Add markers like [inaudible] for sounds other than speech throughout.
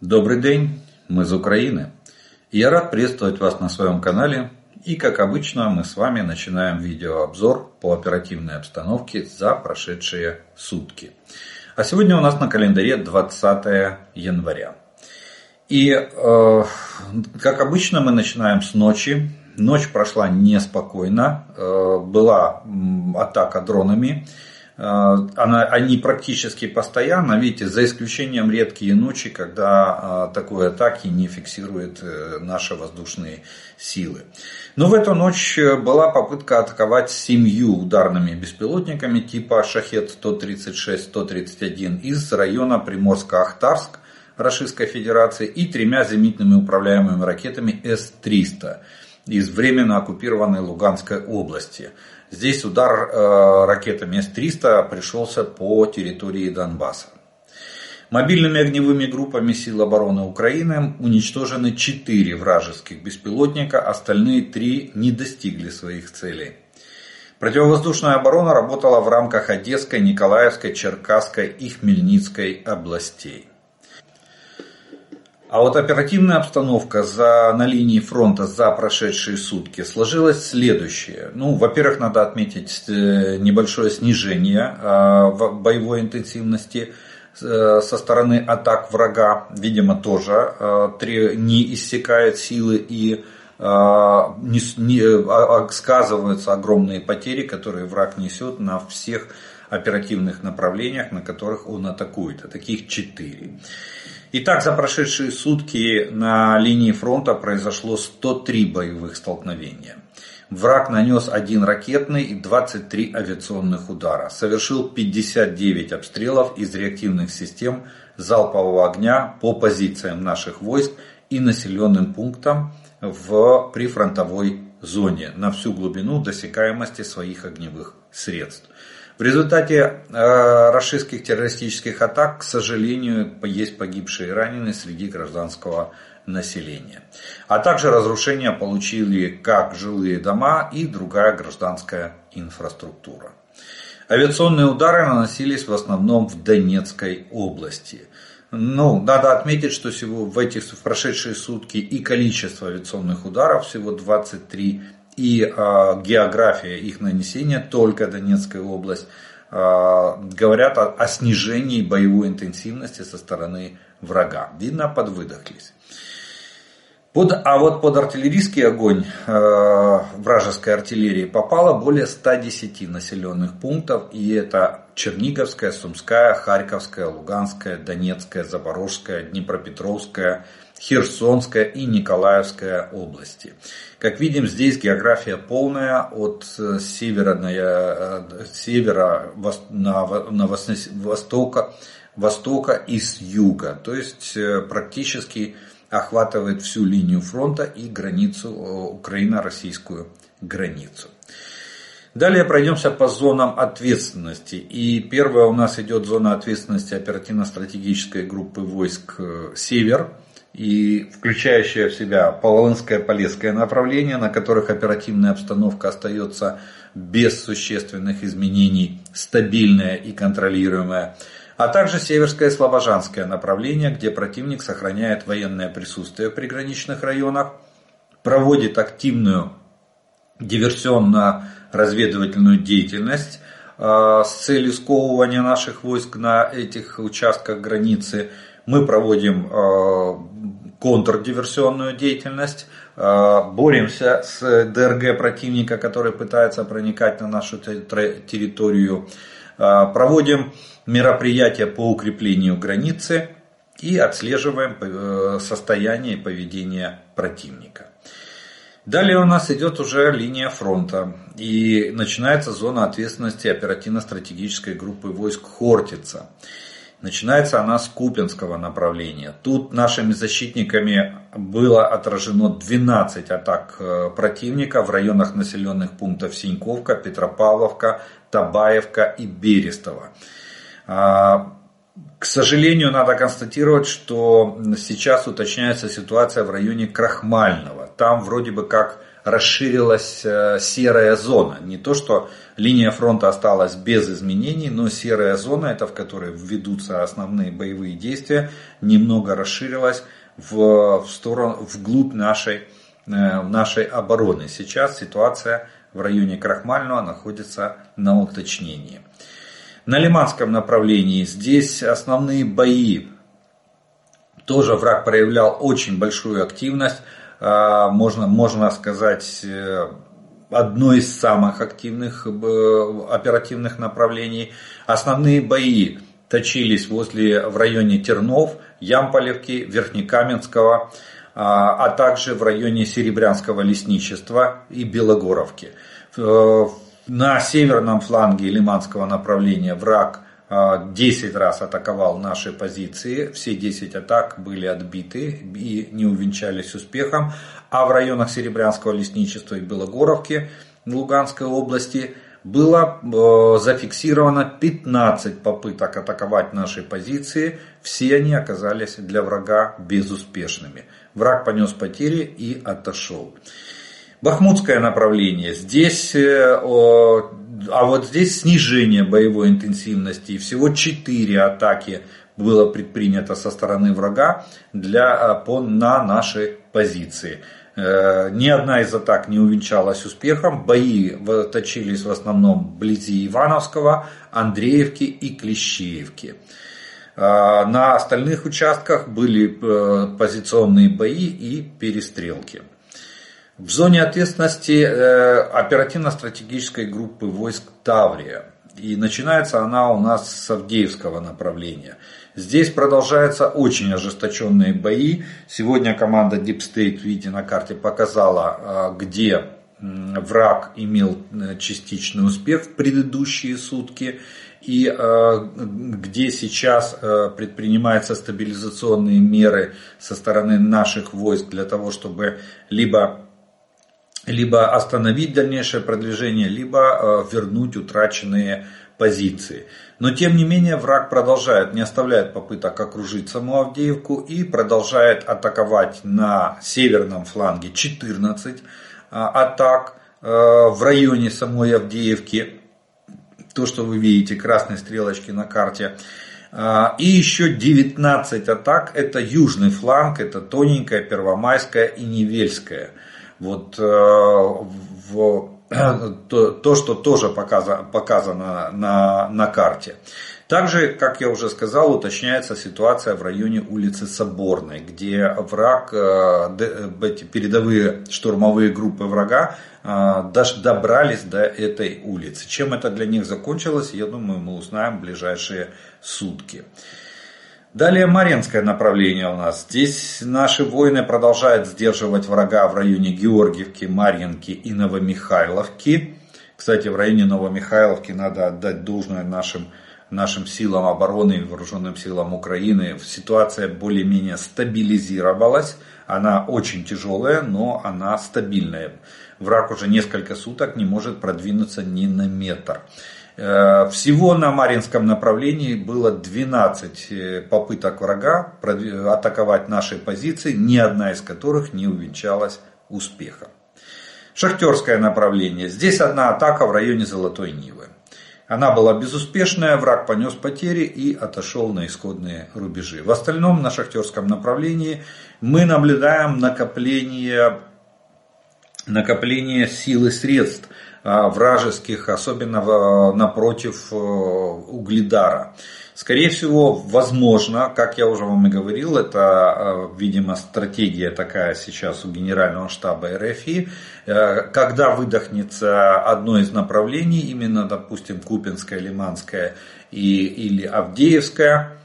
Добрый день, мы из Украины. Я рад приветствовать вас на своем канале. И как обычно мы с вами начинаем видеообзор по оперативной обстановке за прошедшие сутки. А сегодня у нас на календаре 20 января. И э, как обычно мы начинаем с ночи. Ночь прошла неспокойно. Э, была атака дронами. Э, она, они практически постоянно, видите, за исключением редкие ночи, когда э, такой атаки не фиксируют э, наши воздушные силы. Но в эту ночь была попытка атаковать семью ударными беспилотниками типа Шахет-136-131 из района Приморско-Ахтарск Российской Федерации и тремя зенитными управляемыми ракетами С-300 из временно оккупированной Луганской области. Здесь удар э, ракетами С-300 пришелся по территории Донбасса. Мобильными огневыми группами сил обороны Украины уничтожены 4 вражеских беспилотника, остальные 3 не достигли своих целей. Противовоздушная оборона работала в рамках Одесской, Николаевской, Черкасской и Хмельницкой областей. А вот оперативная обстановка за, на линии фронта за прошедшие сутки сложилась следующее. Ну, во-первых, надо отметить э, небольшое снижение э, боевой интенсивности э, со стороны атак врага, видимо, тоже не иссякает силы и не, не, а, а, сказываются огромные потери, которые враг несет на всех оперативных направлениях, на которых он атакует. А таких четыре. Итак, за прошедшие сутки на линии фронта произошло 103 боевых столкновения. Враг нанес один ракетный и 23 авиационных удара. Совершил 59 обстрелов из реактивных систем залпового огня по позициям наших войск и населенным пунктам в прифронтовой зоне на всю глубину досекаемости своих огневых средств. В результате э, российских террористических атак, к сожалению, есть погибшие и раненые среди гражданского населения. А также разрушения получили как жилые дома и другая гражданская инфраструктура. Авиационные удары наносились в основном в Донецкой области. Ну, надо отметить, что всего в эти в прошедшие сутки и количество авиационных ударов всего 23 и э, география их нанесения, только Донецкая область, э, говорят о, о снижении боевой интенсивности со стороны врага. Видно, подвыдохлись. Под, а вот под артиллерийский огонь э, вражеской артиллерии попало более 110 населенных пунктов. И это Черниговская, Сумская, Харьковская, Луганская, Донецкая, Запорожская, Днепропетровская, Херсонская и Николаевская области. Как видим, здесь география полная от э, севера на, э, севера на, на востока, востока и с юга. То есть э, практически охватывает всю линию фронта и границу, Украино-российскую границу. Далее пройдемся по зонам ответственности. И первая у нас идет зона ответственности оперативно-стратегической группы войск «Север» и включающая в себя Полонское Полесское направление, на которых оперативная обстановка остается без существенных изменений, стабильная и контролируемая, а также Северское Слобожанское направление, где противник сохраняет военное присутствие в приграничных районах, проводит активную диверсионно-разведывательную деятельность э, с целью сковывания наших войск на этих участках границы – мы проводим э, контрдиверсионную деятельность, э, боремся с ДРГ противника, который пытается проникать на нашу территорию, э, проводим мероприятия по укреплению границы и отслеживаем состояние и поведение противника. Далее у нас идет уже линия фронта и начинается зона ответственности оперативно-стратегической группы войск Хортица. Начинается она с Купинского направления. Тут нашими защитниками было отражено 12 атак э, противника в районах населенных пунктов Синьковка, Петропавловка, Табаевка и Берестово. А, к сожалению, надо констатировать, что сейчас уточняется ситуация в районе Крахмального. Там вроде бы как расширилась э, серая зона. Не то, что линия фронта осталась без изменений, но серая зона, это в которой ведутся основные боевые действия, немного расширилась в, в сторону, вглубь нашей, э, нашей обороны. Сейчас ситуация в районе Крахмального находится на уточнении. На Лиманском направлении здесь основные бои. Тоже враг проявлял очень большую активность. А, можно, можно сказать, э, одно из самых активных э, оперативных направлений. Основные бои точились возле, в районе Тернов, Ямполевки, Верхнекаменского, а, а также в районе Серебрянского лесничества и Белогоровки. Э, на северном фланге Лиманского направления враг 10 а, раз атаковал наши позиции, все 10 атак были отбиты и не увенчались успехом, а в районах Серебрянского лесничества и Белогоровки Луганской области было э, зафиксировано 15 попыток атаковать наши позиции, все они оказались для врага безуспешными. Враг понес потери и отошел. Бахмутское направление. Здесь э, а вот здесь снижение боевой интенсивности. И всего 4 атаки было предпринято со стороны врага для, а, по, на наши позиции. Э, ни одна из атак не увенчалась успехом. Бои точились в основном вблизи Ивановского, Андреевки и Клещеевки. Э, на остальных участках были позиционные бои и перестрелки. В зоне ответственности э, оперативно-стратегической группы войск Таврия. И начинается она у нас с Авдеевского направления. Здесь продолжаются очень ожесточенные бои. Сегодня команда Deep State, видите, на карте показала, э, где враг имел э, частичный успех в предыдущие сутки и где сейчас предпринимаются стабилизационные меры со стороны наших войск для того, чтобы либо либо остановить дальнейшее продвижение, либо э, вернуть утраченные позиции. Но тем не менее враг продолжает, не оставляет попыток окружить саму Авдеевку и продолжает атаковать на северном фланге 14 а, атак э, в районе самой Авдеевки. То, что вы видите, красные стрелочки на карте. И еще 19 атак, это южный фланг, это тоненькая, первомайская и невельская. Вот э, в, [clears throat] то, то, что тоже показано, показано на, на карте. Также, как я уже сказал, уточняется ситуация в районе улицы Соборной, где враг, э, эти передовые штурмовые группы врага э, добрались до этой улицы. Чем это для них закончилось, я думаю, мы узнаем в ближайшие сутки. Далее Маринское направление у нас. Здесь наши воины продолжают сдерживать врага в районе Георгиевки, Марьинки и Новомихайловки. Кстати, в районе Новомихайловки надо отдать должное нашим, нашим силам обороны и вооруженным силам Украины. Ситуация более-менее стабилизировалась. Она очень тяжелая, но она стабильная. Враг уже несколько суток не может продвинуться ни на метр. Э, всего на Маринском направлении было 12 э, попыток врага атаковать наши позиции, ни одна из которых не увенчалась успехом. Шахтерское направление. Здесь одна атака в районе Золотой Нивы. Она была безуспешная, враг понес потери и отошел на исходные рубежи. В остальном на шахтерском направлении мы наблюдаем накопление, накопление сил и средств вражеских, особенно напротив э, Угледара. Скорее всего, возможно, как я уже вам и говорил, это, э, видимо, стратегия такая сейчас у Генерального штаба РФИ, э, когда выдохнется одно из направлений, именно, допустим, Купинское, Лиманское и, или Авдеевское,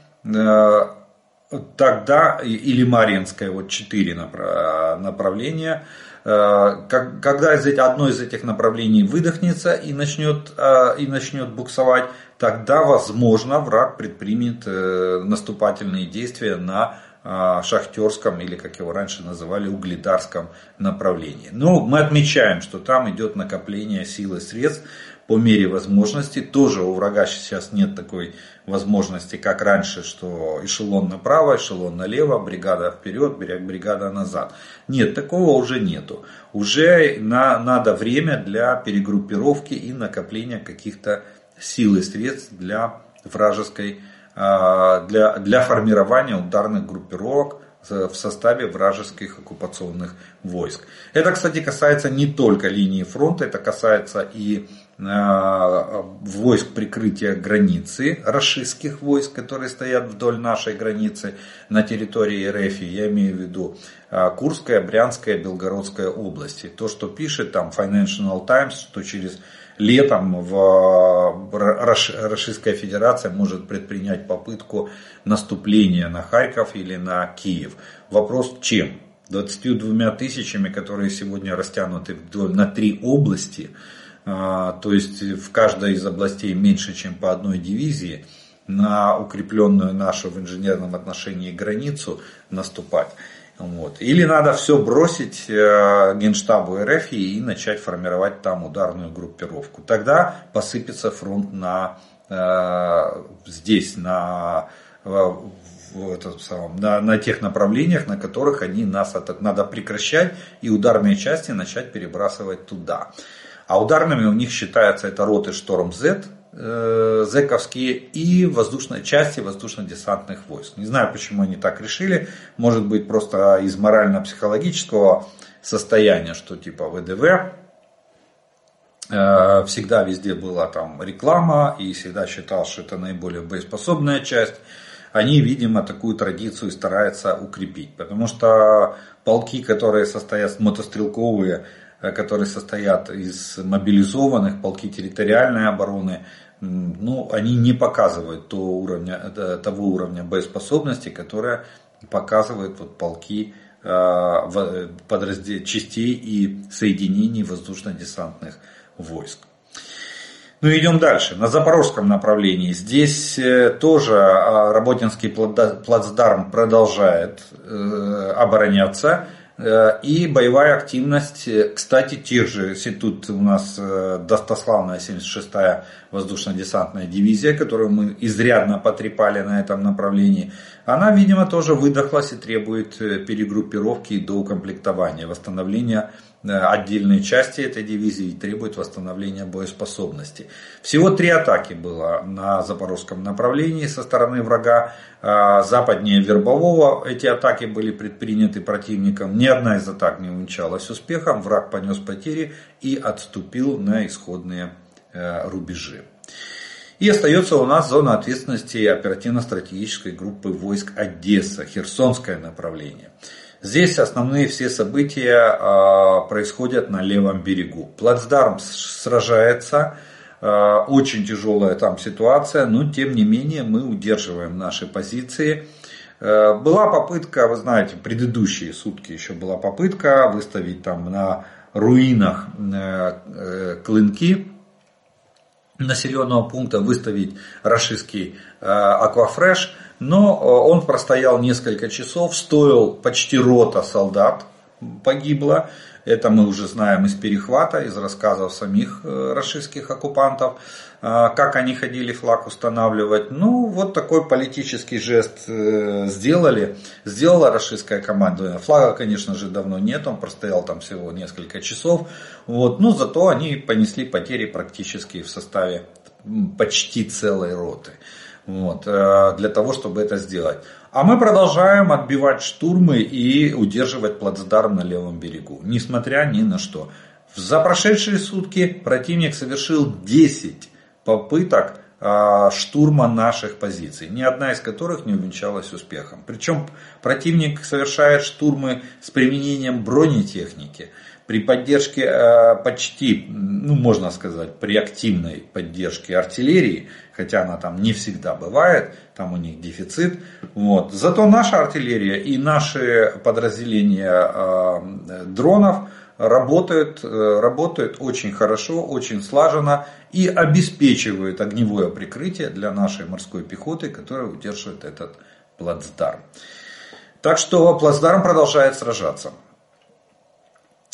тогда, или Маринское, вот четыре направления, когда из этих, одно из этих направлений выдохнется и начнет, э, и начнет буксовать, тогда, возможно, враг предпримет э, наступательные действия на шахтерском или, как его раньше называли, угледарском направлении. Но мы отмечаем, что там идет накопление сил и средств по мере возможности. Тоже у врага сейчас нет такой возможности, как раньше, что эшелон направо, эшелон налево, бригада вперед, бригада назад. Нет, такого уже нету. Уже на, надо время для перегруппировки и накопления каких-то сил и средств для вражеской, а, для, для формирования ударных группировок в составе вражеских оккупационных войск. Это, кстати, касается не только линии фронта, это касается и войск прикрытия границы, расистских войск, которые стоят вдоль нашей границы на территории РФ, я имею в виду а, Курская, Брянская, Белгородская области. То, что пишет там Financial Times, что через летом в Российская Федерация может предпринять попытку наступления на Харьков или на Киев. Вопрос чем? 22 тысячами, которые сегодня растянуты на три области, то есть в каждой из областей меньше, чем по одной дивизии, на укрепленную нашу в инженерном отношении границу наступать. Вот. Или надо все бросить э, Генштабу РФ и начать формировать там ударную группировку. Тогда посыпется фронт на, э, здесь, на, э, в, этом самом, на, на тех направлениях, на которых они нас надо прекращать и ударные части начать перебрасывать туда. А ударными у них считается это роты Шторм Z, э, и воздушные части воздушно-десантных войск. Не знаю, почему они так решили. Может быть, просто из морально-психологического состояния, что типа ВДВ э, всегда везде была там реклама и всегда считал, что это наиболее боеспособная часть. Они, видимо, такую традицию стараются укрепить. Потому что полки, которые состоят мотострелковые, которые состоят из мобилизованных, полки территориальной обороны, ну, они не показывают того уровня, э, того уровня боеспособности, которое показывают вот полки э, подраздел, частей и соединений воздушно-десантных войск. Ну идем дальше. На запорожском направлении. Здесь тоже Работинский плацдарм продолжает обороняться. Э, и боевая активность, э, кстати, тех же, если тут у нас э, достославная 76-я воздушно-десантная дивизия, которую мы изрядно потрепали на этом направлении, она, видимо, тоже выдохлась и требует перегруппировки и доукомплектования, восстановления отдельной части этой дивизии требует восстановления боеспособности. Всего три атаки было на запорожском направлении со стороны врага. А, западнее Вербового эти атаки были предприняты противником. Ни одна из атак не увенчалась успехом. Враг понес потери и отступил на исходные э, рубежи. И остается у нас зона ответственности оперативно-стратегической группы войск Одесса, Херсонское направление. Здесь основные все события а, происходят на левом берегу. Плацдарм сражается, а, очень тяжелая там ситуация, но тем не менее мы удерживаем наши позиции. А, была попытка, вы знаете, предыдущие сутки еще была попытка выставить там на руинах э, клинки населенного пункта, выставить рашистский аквафреш. Но э, он простоял несколько часов, стоил почти рота солдат погибло. Это мы уже знаем из перехвата, из рассказов самих э, российских оккупантов, э, как они ходили флаг устанавливать. Ну, вот такой политический жест сделали. Сделала российская команда. Флага, конечно же, давно нет, он простоял там всего несколько часов. Вот. Но зато они понесли потери практически в составе почти целой роты вот, э, для того, чтобы это сделать. А мы продолжаем отбивать штурмы и удерживать плацдарм на левом берегу, несмотря ни на что. За прошедшие сутки противник совершил 10 попыток э, штурма наших позиций, ни одна из которых не увенчалась успехом. Причем противник совершает штурмы с применением бронетехники – при поддержке э, почти, ну можно сказать, при активной поддержке артиллерии, хотя она там не всегда бывает, там у них дефицит. Вот. Зато наша артиллерия и наши подразделения э, дронов работают, э, работают очень хорошо, очень слаженно и обеспечивают огневое прикрытие для нашей морской пехоты, которая удерживает этот плацдарм. Так что плацдарм продолжает сражаться.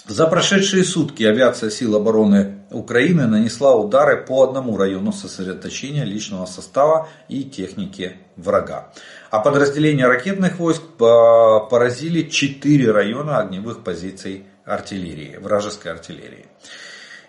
За прошедшие сутки авиация сил обороны Украины нанесла удары по одному району сосредоточения личного состава и техники врага. А подразделения ракетных войск поразили 4 района огневых позиций артиллерии, вражеской артиллерии.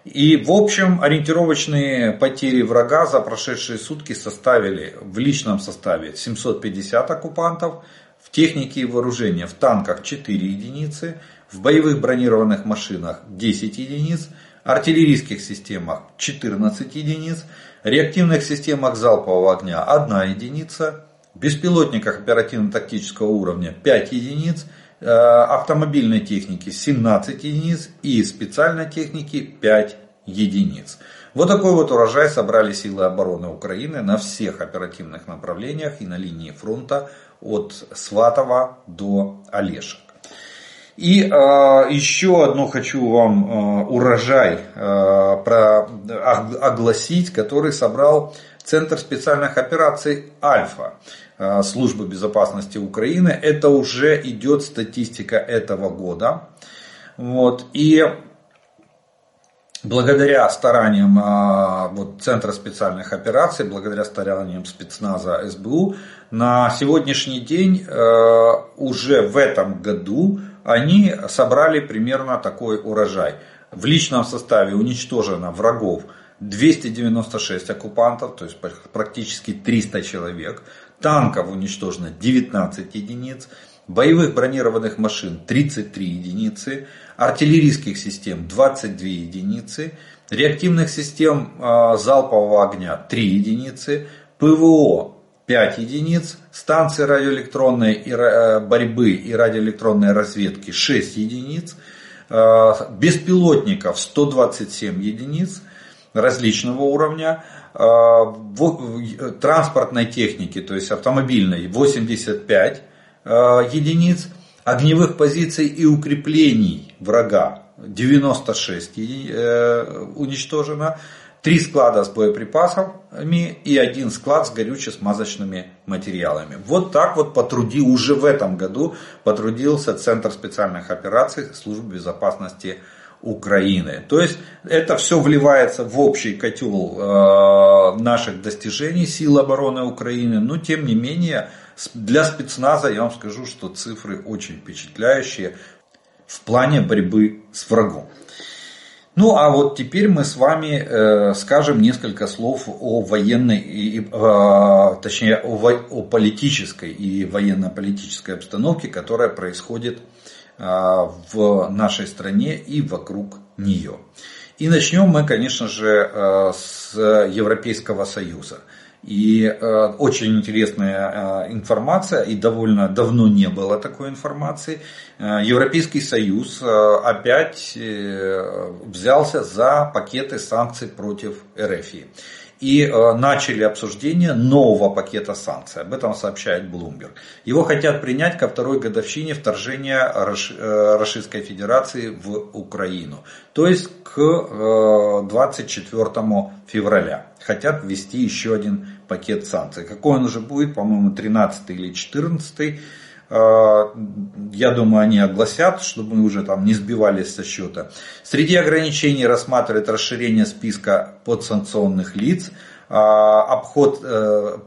И в общем ориентировочные потери врага за прошедшие сутки составили в личном составе 750 оккупантов, в технике и вооружении в танках 4 единицы, в боевых бронированных машинах 10 единиц, артиллерийских системах 14 единиц, реактивных системах залпового огня 1 единица, беспилотниках оперативно-тактического уровня 5 единиц, э, автомобильной техники 17 единиц и специальной техники 5 единиц. Вот такой вот урожай собрали силы обороны Украины на всех оперативных направлениях и на линии фронта от Сватова до Олешек. И э, еще одно хочу вам э, урожай э, про, огласить, который собрал Центр специальных операций Альфа э, Службы безопасности Украины. Это уже идет статистика этого года. Вот. И благодаря стараниям э, вот, Центра специальных операций, благодаря стараниям спецназа СБУ, на сегодняшний день э, уже в этом году они собрали примерно такой урожай. В личном составе уничтожено врагов 296 оккупантов, то есть практически 300 человек. Танков уничтожено 19 единиц. Боевых бронированных машин 33 единицы. Артиллерийских систем 22 единицы. Реактивных систем а, залпового огня 3 единицы. ПВО 5 единиц, станции радиоэлектронной э, борьбы и радиоэлектронной разведки 6 единиц, э, беспилотников 127 единиц различного уровня, э, транспортной техники, то есть автомобильной 85 единиц, огневых позиций и укреплений врага 96 уничтожено, Три склада с боеприпасами и один склад с горюче-смазочными материалами. Вот так вот потрудил, уже в этом году потрудился Центр специальных операций Службы безопасности Украины. То есть это все вливается в общий котел э, наших достижений сил обороны Украины. Но тем не менее для спецназа я вам скажу, что цифры очень впечатляющие в плане борьбы с врагом. Ну а вот теперь мы с вами э, скажем несколько слов о военной, и, э, точнее о, о политической и военно-политической обстановке, которая происходит э, в нашей стране и вокруг нее. И начнем мы, конечно же, э, с Европейского Союза. И э, очень интересная э, информация, и довольно давно не было такой информации. Э, Европейский Союз э, опять э, взялся за пакеты санкций против РФ. И э, начали обсуждение нового пакета санкций. Об этом сообщает Bloomberg. Его хотят принять ко второй годовщине вторжения э, Российской Федерации в Украину. То есть к 24 э, февраля. Хотят ввести еще один пакет санкций. Какой он уже будет, по-моему, 13 или 14 а, я думаю, они огласят, чтобы мы уже там не сбивались со счета. Среди ограничений рассматривает расширение списка подсанкционных лиц, а, обход, э,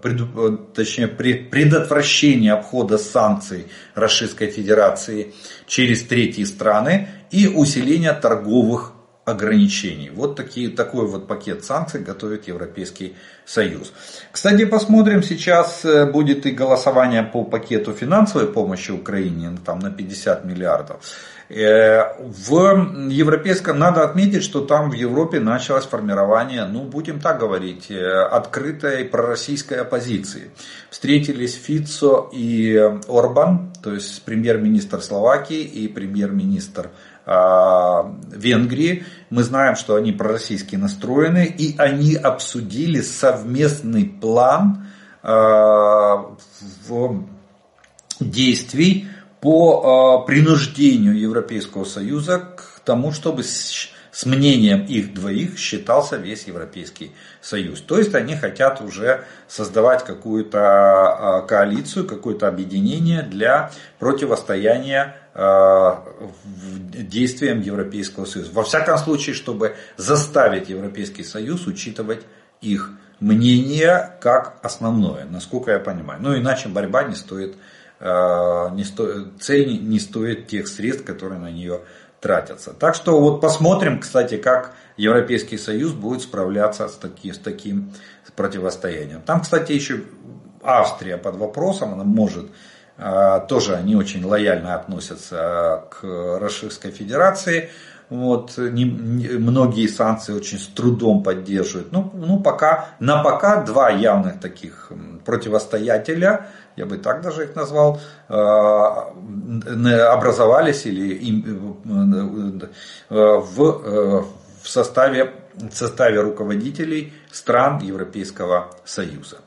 точнее предотвращение обхода санкций Российской Федерации через третьи страны и усиление торговых ограничений. Вот такие, такой вот пакет санкций готовит Европейский Союз. Кстати, посмотрим, сейчас э, будет и голосование по пакету финансовой помощи Украине там, на 50 миллиардов. Э, в европейском, надо отметить, что там в Европе началось формирование, ну будем так говорить, э, открытой пророссийской оппозиции. Встретились Фицо и Орбан, то есть премьер-министр Словакии и премьер-министр а, Венгрии. Мы знаем, что они пророссийски настроены, и они обсудили совместный план а, действий по а, принуждению Европейского Союза к тому, чтобы с мнением их двоих считался весь Европейский Союз. То есть они хотят уже создавать какую-то а, коалицию, какое-то объединение для противостояния а, действиям Европейского Союза. Во всяком случае, чтобы заставить Европейский Союз учитывать их мнение как основное, насколько я понимаю. Ну, иначе борьба не стоит, а, не стоит цель не стоит тех средств, которые на нее тратятся. Так что вот посмотрим, кстати, как Европейский Союз будет справляться с, таки, с таким противостоянием. Там, кстати, еще Австрия под вопросом, она может, а, тоже они очень лояльно относятся к Российской Федерации. Вот, не, не, многие санкции очень с трудом поддерживают. Ну, ну пока, на пока два явных таких противостоятеля, я бы так даже их назвал, а, образовались или э, в, э, в составе, в составе руководителей стран Европейского Союза.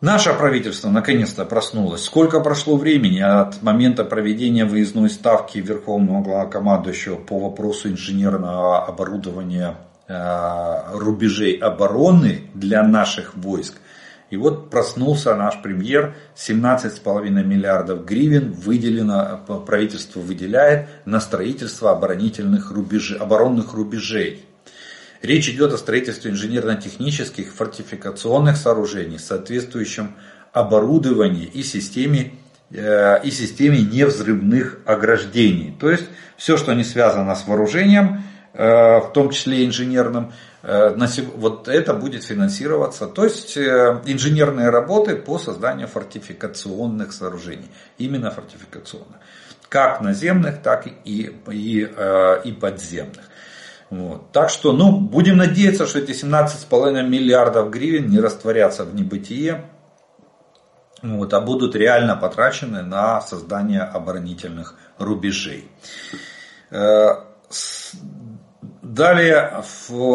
Наше правительство наконец-то проснулось. Сколько прошло времени от момента проведения выездной ставки Верховного главнокомандующего по вопросу инженерного оборудования э, рубежей обороны для наших войск. И вот проснулся наш премьер, 17,5 миллиардов гривен выделено, правительство выделяет на строительство оборонительных рубежей, оборонных рубежей. Речь идет о строительстве инженерно-технических фортификационных сооружений, соответствующем оборудовании и системе, э, и системе невзрывных ограждений. То есть все, что не связано с вооружением, э, в том числе инженерным, вот это будет финансироваться. То есть инженерные работы по созданию фортификационных сооружений. Именно фортификационных. Как наземных, так и, и, и подземных. Вот. Так что, ну, будем надеяться, что эти 17,5 миллиардов гривен не растворятся в небытие, вот, а будут реально потрачены на создание оборонительных рубежей. Э, далее,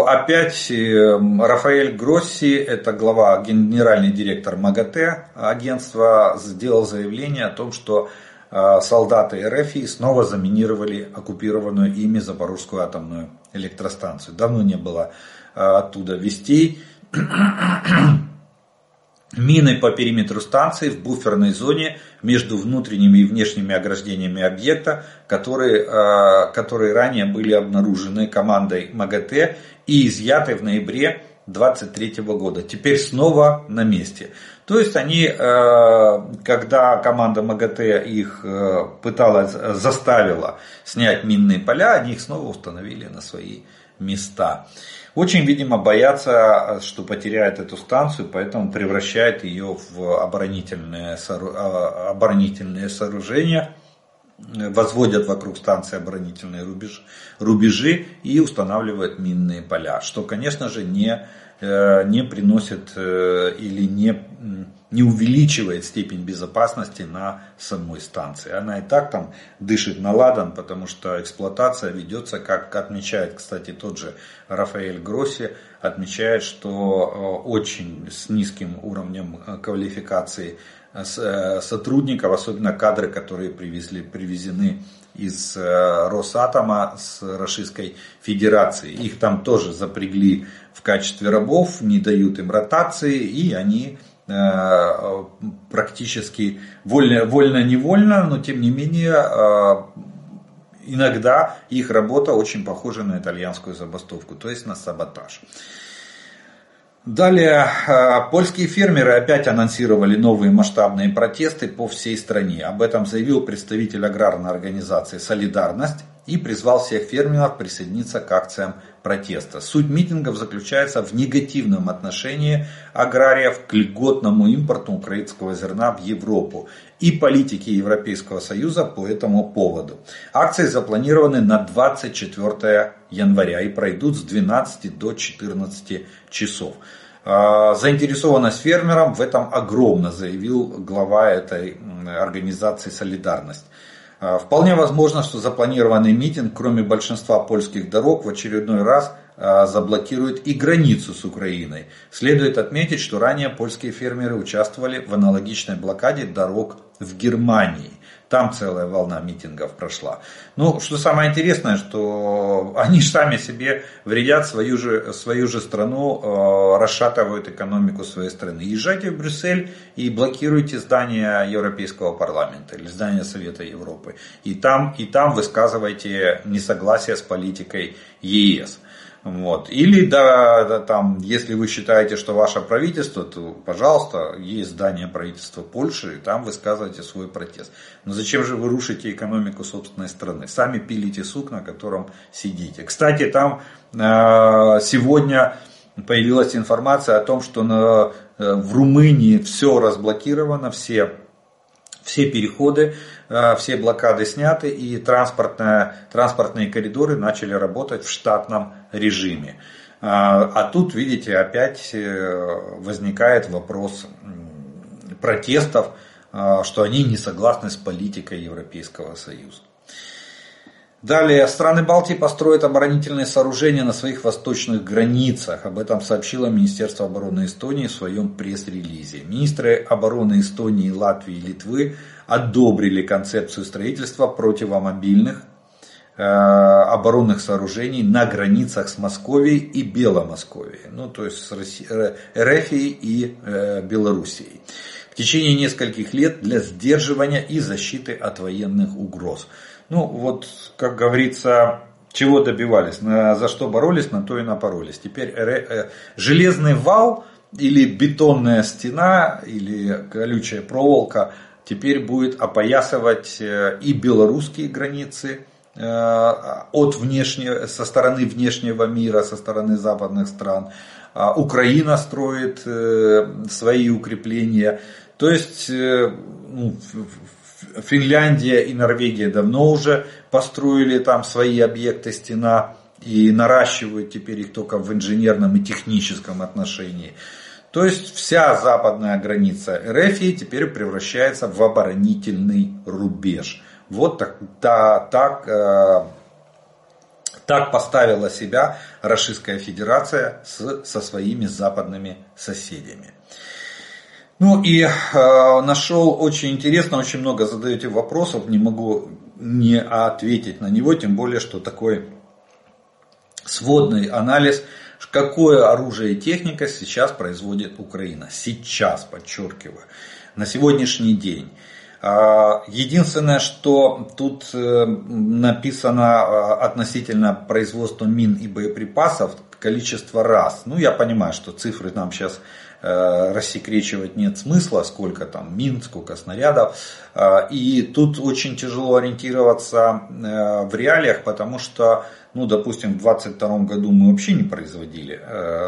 опять э, Рафаэль Гросси, это глава, генеральный директор МАГАТЭ агентства, сделал заявление о том, что э, солдаты РФ снова заминировали оккупированную ими Запорожскую атомную электростанцию. Давно не было а, оттуда вестей. Мины по периметру станции в буферной зоне между внутренними и внешними ограждениями объекта, которые, а, которые ранее были обнаружены командой МАГАТЭ и изъяты в ноябре 23 года. Теперь снова на месте. То есть они, а, когда команда МАГАТЭ их пыталась, заставила снять минные поля, они их снова установили на свои места. Очень, видимо, боятся, что потеряют эту станцию, поэтому превращают ее в оборонительные, а, оборонительные сооружения, возводят вокруг станции оборонительные рубежи, рубежи и устанавливают минные поля, что, конечно же, не, э, не приносит э, или не не увеличивает степень безопасности на самой станции. Она и так там дышит на ладан, потому что эксплуатация ведется, как отмечает, кстати, тот же Рафаэль Гросси, отмечает, что э, очень с низким уровнем э, квалификации э, сотрудников, особенно кадры, которые привезли, привезены из Росатома с Российской Федерации. Их там тоже запрягли в качестве рабов, не дают им ротации, и они практически вольно-невольно, но тем не менее э, иногда их работа очень похожа на итальянскую забастовку, то есть на саботаж. Далее, э, польские фермеры опять анонсировали новые масштабные протесты по всей стране. Об этом заявил представитель аграрной организации «Солидарность» и призвал всех фермеров присоединиться к акциям протеста. Суть митингов заключается в негативном отношении аграриев к льготному импорту украинского зерна в Европу и политике Европейского Союза по этому поводу. Акции запланированы на 24 января и пройдут с 12 до 14 часов. А, заинтересованность фермерам в этом огромна, заявил глава этой организации «Солидарность». А, вполне возможно, что запланированный митинг, кроме большинства польских дорог, в очередной раз а, заблокирует и границу с Украиной. Следует отметить, что ранее польские фермеры участвовали в аналогичной блокаде дорог в Германии. Там целая волна митингов прошла. Ну, что самое интересное, что они сами себе вредят свою же, свою же страну, э, расшатывают экономику своей страны. Езжайте в Брюссель и блокируйте здание Европейского парламента или здание Совета Европы. И там, и там высказывайте несогласие с политикой ЕС. Вот. Или да, да, там, если вы считаете, что ваше правительство, то, пожалуйста, есть здание правительства Польши, и там высказывайте свой протест. Но зачем же вы рушите экономику собственной страны? Сами пилите сук, на котором сидите. Кстати, там э, сегодня появилась информация о том, что на, э, в Румынии все разблокировано, все все переходы, э, все блокады сняты и транспортные, коридоры начали работать в штатном режиме. А, а тут, видите, опять э, возникает вопрос протестов, э, что они не согласны с политикой Европейского Союза. Далее, страны Балтии построят оборонительные сооружения на своих восточных границах. Об этом сообщило Министерство обороны Эстонии в своем пресс-релизе. Министры обороны Эстонии, Латвии и Литвы одобрили концепцию строительства противомобильных э, оборонных сооружений на границах с Московией и Беломосковией, ну то есть с Росси... Э, РФ и э, Белоруссией в течение нескольких лет для сдерживания и защиты от военных угроз. Ну, вот, как говорится, чего добивались, на, за что боролись, на то и напоролись. Теперь э, железный вал или бетонная стена или колючая проволока теперь будет опоясывать э, и белорусские границы э, от внешнего, со стороны внешнего мира, со стороны западных стран. А Украина строит э, свои укрепления. То есть ну, Финляндия и Норвегия давно уже построили там свои объекты стена и наращивают теперь их только в инженерном и техническом отношении. То есть вся западная граница РФ теперь превращается в оборонительный рубеж. Вот так, та, так, э, так поставила себя Российская Федерация с, со своими западными соседями. Ну и э, нашел очень интересно, очень много задаете вопросов, не могу не ответить на него, тем более, что такой сводный анализ, какое оружие и техника сейчас производит Украина. Сейчас, подчеркиваю, на сегодняшний день. А, единственное, что тут э, написано э, относительно производства мин и боеприпасов, количество раз. Ну, я понимаю, что цифры нам сейчас рассекречивать нет смысла, сколько там мин, сколько снарядов. Э, и тут очень тяжело ориентироваться э, в реалиях, потому что, ну, допустим, в 2022 году мы вообще не производили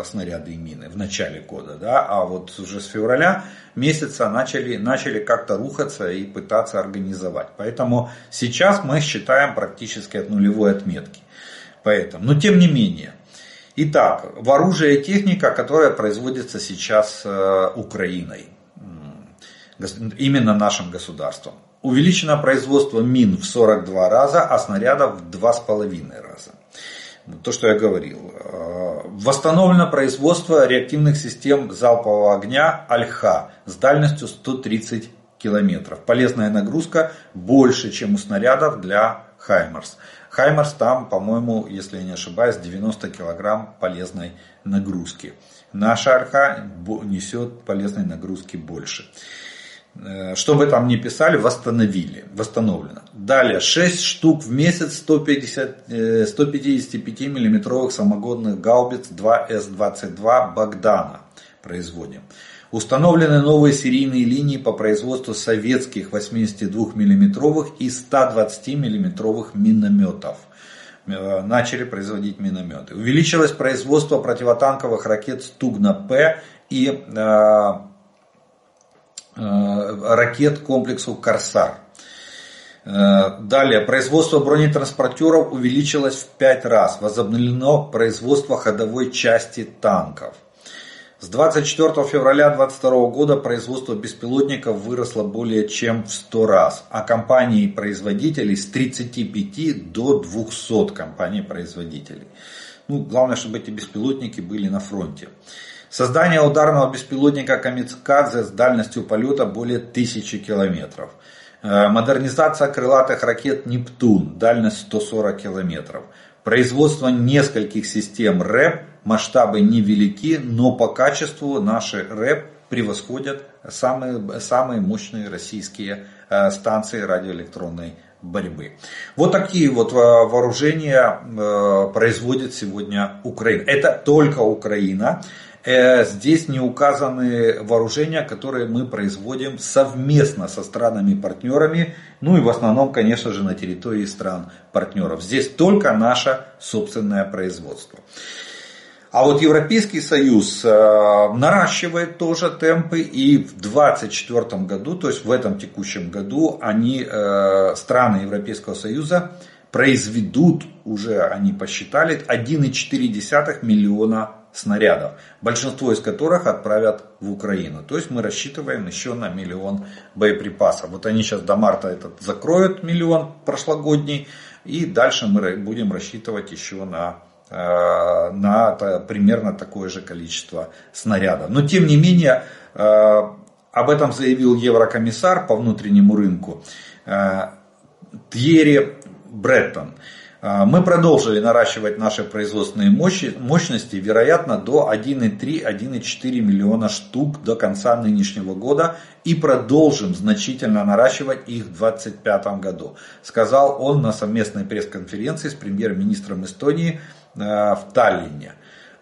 снаряды и мины в начале года, да, а вот уже с февраля месяца начали, начали как-то рухаться и пытаться организовать. Поэтому сейчас мы считаем практически от нулевой отметки. Поэтому, но тем не менее, Итак, в оружие техника, которая производится сейчас э, Украиной, именно нашим государством. Увеличено производство мин в 42 раза, а снарядов в 2,5 раза. То, что я говорил. Э, восстановлено производство реактивных систем залпового огня Альха с дальностью 130 километров. Полезная нагрузка больше, чем у снарядов для Хаймарс. Хаймарс там, по-моему, если я не ошибаюсь, 90 килограмм полезной нагрузки. Наша арха несет полезной нагрузки больше. Э, что бы там ни писали, восстановили, восстановлено. Далее, 6 штук в месяц 150, 155 миллиметровых самогонных гаубиц 2С-22 Богдана производим. Установлены новые серийные линии по производству советских 82 миллиметровых и 120 миллиметровых минометов. Э, начали производить минометы. Увеличилось производство противотанковых ракет Стугна-П и э, э, ракет комплексу Корсар. Э, далее, производство бронетранспортеров увеличилось в 5 раз. Возобновлено производство ходовой части танков. С 24 февраля 2022 года производство беспилотников выросло более чем в 100 раз, а компаний-производителей с 35 до 200 компаний-производителей. Ну, главное, чтобы эти беспилотники были на фронте. Создание ударного беспилотника Камикадзе с дальностью полета более 1000 километров. Модернизация крылатых ракет «Нептун», дальность 140 километров. Производство нескольких систем РЭП, масштабы невелики, но по качеству наши РЭП превосходят самые, самые мощные российские э, станции радиоэлектронной борьбы. Вот такие вот э, вооружения э, производит сегодня Украина. Это только Украина. Здесь не указаны вооружения, которые мы производим совместно со странами-партнерами, ну и в основном, конечно же, на территории стран-партнеров. Здесь только наше собственное производство. А вот Европейский Союз э, наращивает тоже темпы и в 2024 году, то есть в этом текущем году, они, э, страны Европейского Союза произведут, уже они посчитали, 1,4 миллиона снарядов, большинство из которых отправят в Украину. То есть мы рассчитываем еще на миллион боеприпасов. Вот они сейчас до марта этот закроют миллион прошлогодний, и дальше мы будем рассчитывать еще на на примерно такое же количество снарядов. Но тем не менее, э, об этом заявил еврокомиссар по внутреннему рынку э, Тьерри Бреттон. Мы продолжили наращивать наши производственные мощности, вероятно, до 1,3-1,4 миллиона штук до конца нынешнего года и продолжим значительно наращивать их в 2025 году, сказал он на совместной пресс-конференции с премьер-министром Эстонии Э, в Таллине.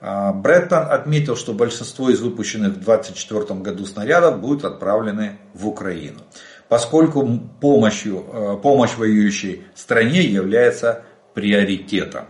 Э, Бреттон отметил, что большинство из выпущенных в 2024 году снарядов будут отправлены в Украину, поскольку помощью, э, помощь воюющей стране является приоритетом.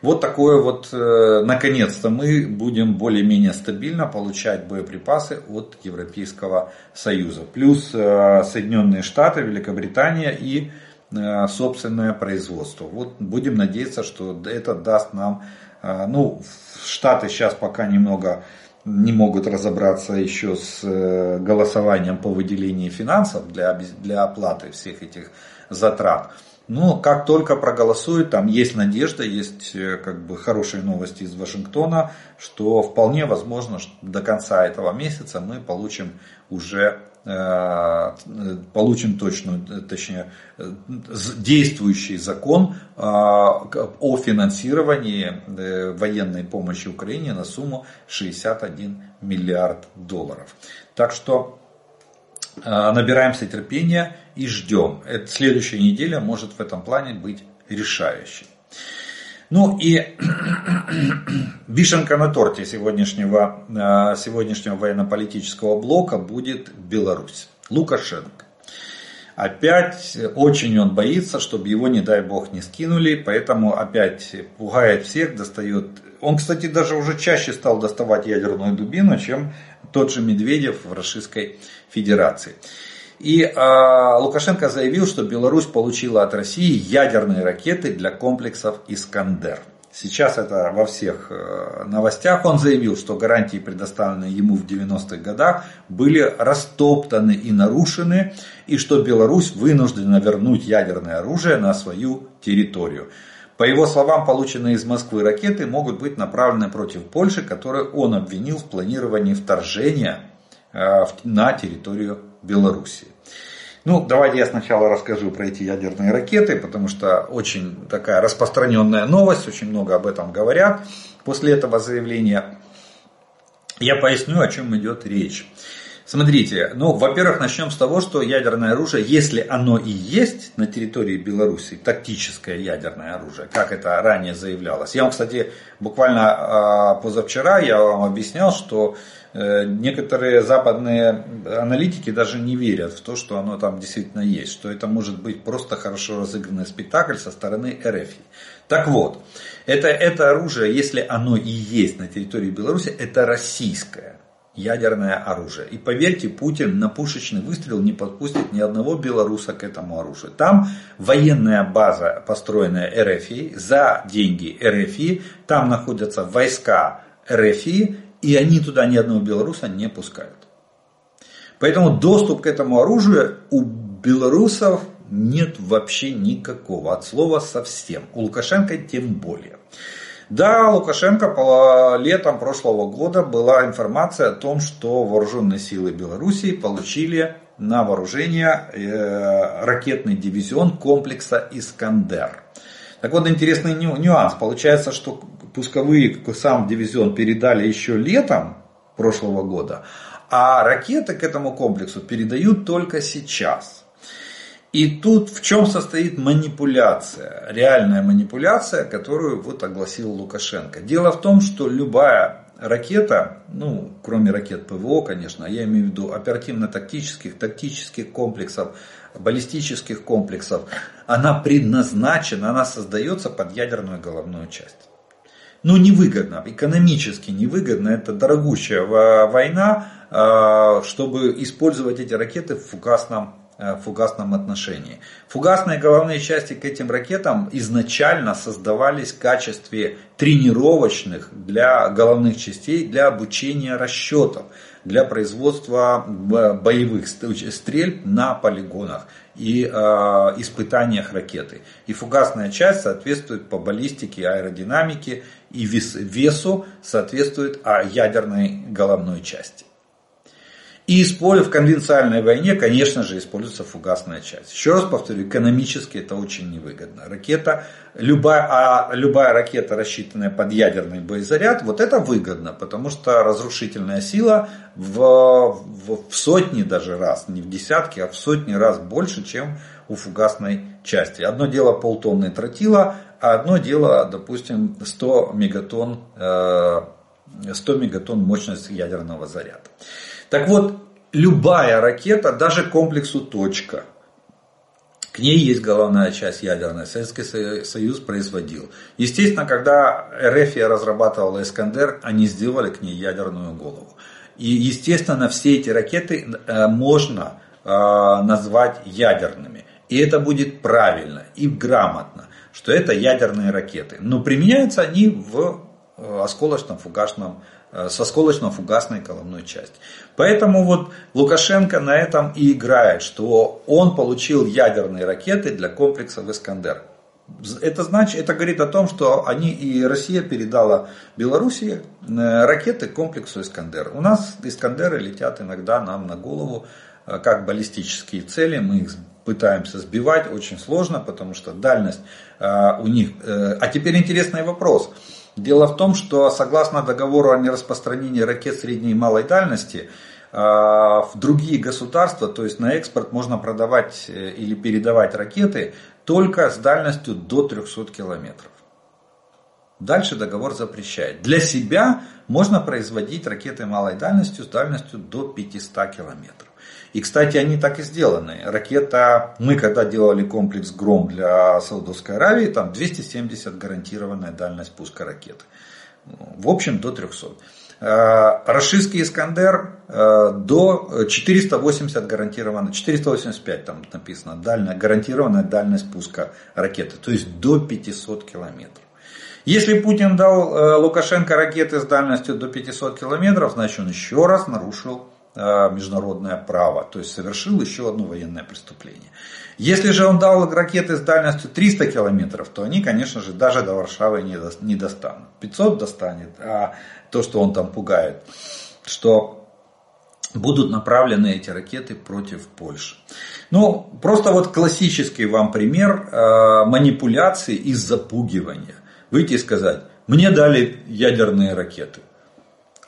Вот такое вот, наконец-то мы будем более-менее стабильно получать боеприпасы от Европейского Союза. Плюс Соединенные Штаты, Великобритания и Э, собственное производство. Вот будем надеяться, что это даст нам, э, ну, Штаты сейчас пока немного не могут разобраться еще с э, голосованием по выделению финансов для, для оплаты всех этих затрат. Но как только проголосуют, там есть надежда, есть как бы хорошие новости из Вашингтона, что вполне возможно, что до конца этого месяца мы получим уже Э, получим точную, точнее, действующий закон э, о финансировании э, военной помощи Украине на сумму 61 миллиард долларов. Так что набираемся терпения и ждем. Следующая неделя может в этом плане быть решающей. Ну и [clears throat] вишенка на торте сегодняшнего, э, сегодняшнего военно-политического блока будет Беларусь. Лукашенко. Опять очень он боится, чтобы его, не дай бог, не скинули, поэтому опять пугает всех, достает. Он, кстати, даже уже чаще стал доставать ядерную дубину, чем тот же Медведев в Российской Федерации. И э, Лукашенко заявил, что Беларусь получила от России ядерные ракеты для комплексов «Искандер». Сейчас это во всех э, новостях. Он заявил, что гарантии, предоставленные ему в 90-х годах, были растоптаны и нарушены, и что Беларусь вынуждена вернуть ядерное оружие на свою территорию. По его словам, полученные из Москвы ракеты могут быть направлены против Польши, которую он обвинил в планировании вторжения э, на территорию Белоруссии. Ну, давайте я сначала расскажу про эти ядерные ракеты, потому что очень такая распространенная новость, очень много об этом говорят. После этого заявления я поясню, о чем идет речь. Смотрите, ну, во-первых, начнем с того, что ядерное оружие, если оно и есть на территории Беларуси, тактическое ядерное оружие, как это ранее заявлялось. Я вам, кстати, буквально а, позавчера я вам объяснял, что некоторые западные аналитики даже не верят в то, что оно там действительно есть, что это может быть просто хорошо разыгранный спектакль со стороны РФ. Так вот, это, это оружие, если оно и есть на территории Беларуси, это российское ядерное оружие. И поверьте, Путин на пушечный выстрел не подпустит ни одного белоруса к этому оружию. Там военная база, построенная РФИ, за деньги РФИ, там находятся войска РФИ, и они туда ни одного белоруса не пускают. Поэтому доступ к этому оружию у белорусов нет вообще никакого, от слова совсем. У Лукашенко тем более. Да, Лукашенко по летом прошлого года была информация о том, что вооруженные силы Белоруссии получили на вооружение э, ракетный дивизион комплекса «Искандер». Так вот, интересный нюанс. Получается, что пусковые сам дивизион передали еще летом прошлого года, а ракеты к этому комплексу передают только сейчас. И тут в чем состоит манипуляция, реальная манипуляция, которую вот огласил Лукашенко. Дело в том, что любая ракета, ну, кроме ракет ПВО, конечно, я имею в виду оперативно-тактических, тактических комплексов, баллистических комплексов, она предназначена, она создается под ядерную головную часть. Ну, невыгодно, экономически невыгодно, это дорогущая война, а, чтобы использовать эти ракеты в фугасном Э, фугасном отношении. Фугасные головные части к этим ракетам изначально создавались в качестве тренировочных для головных частей для обучения расчетов, для производства боевых стрельб на полигонах и э, испытаниях ракеты. И фугасная часть соответствует по баллистике, аэродинамике и вес, весу соответствует а, ядерной головной части. И в конвенциальной войне, конечно же, используется фугасная часть. Еще раз повторю, экономически это очень невыгодно. Ракета, любая, а любая ракета, рассчитанная под ядерный боезаряд, вот это выгодно, потому что разрушительная сила в, в, в сотни даже раз, не в десятки, а в сотни раз больше, чем у фугасной части. Одно дело полтонны тротила, а одно дело, допустим, 100 мегатонн, 100 э, мегатонн мощность ядерного заряда. Так вот, любая ракета, даже комплексу «Точка», к ней есть головная часть ядерная. Советский Союз производил. Естественно, когда РФ разрабатывала «Искандер», они сделали к ней ядерную голову. И, естественно, все эти ракеты э, можно э, назвать ядерными. И это будет правильно и грамотно, что это ядерные ракеты. Но применяются они в э, осколочном фугасном со сколочно-фугасной головной части. Поэтому вот Лукашенко на этом и играет, что он получил ядерные ракеты для комплекса «Искандер». Это значит, это говорит о том, что они и Россия передала Белоруссии э, ракеты комплексу «Искандер». У нас «Искандеры» летят иногда нам на голову э, как баллистические цели, мы их пытаемся сбивать, очень сложно, потому что дальность у них... А теперь интересный вопрос. Дело в том, что согласно договору о нераспространении ракет средней и малой дальности, а, в другие государства, то есть на экспорт можно продавать э, или передавать ракеты только с дальностью до 300 километров. Дальше договор запрещает. Для себя можно производить ракеты малой дальностью с дальностью до 500 километров. И, кстати, они так и сделаны. Ракета, мы когда делали комплекс «Гром» для Саудовской Аравии, там 270 гарантированная дальность пуска ракеты. В общем, до 300. Э, Рашистский Искандер э, до 480 гарантированно, 485 там написано, дальная, гарантированная дальность пуска ракеты, то есть до 500 километров. Если Путин дал э, Лукашенко ракеты с дальностью до 500 километров, значит он еще раз нарушил международное право, то есть совершил еще одно военное преступление. Если же он дал ракеты с дальностью 300 километров, то они, конечно же, даже до Варшавы не достанут. 500 достанет, а то, что он там пугает, что будут направлены эти ракеты против Польши. Ну, просто вот классический вам пример э, манипуляции и запугивания. Выйти и сказать, мне дали ядерные ракеты.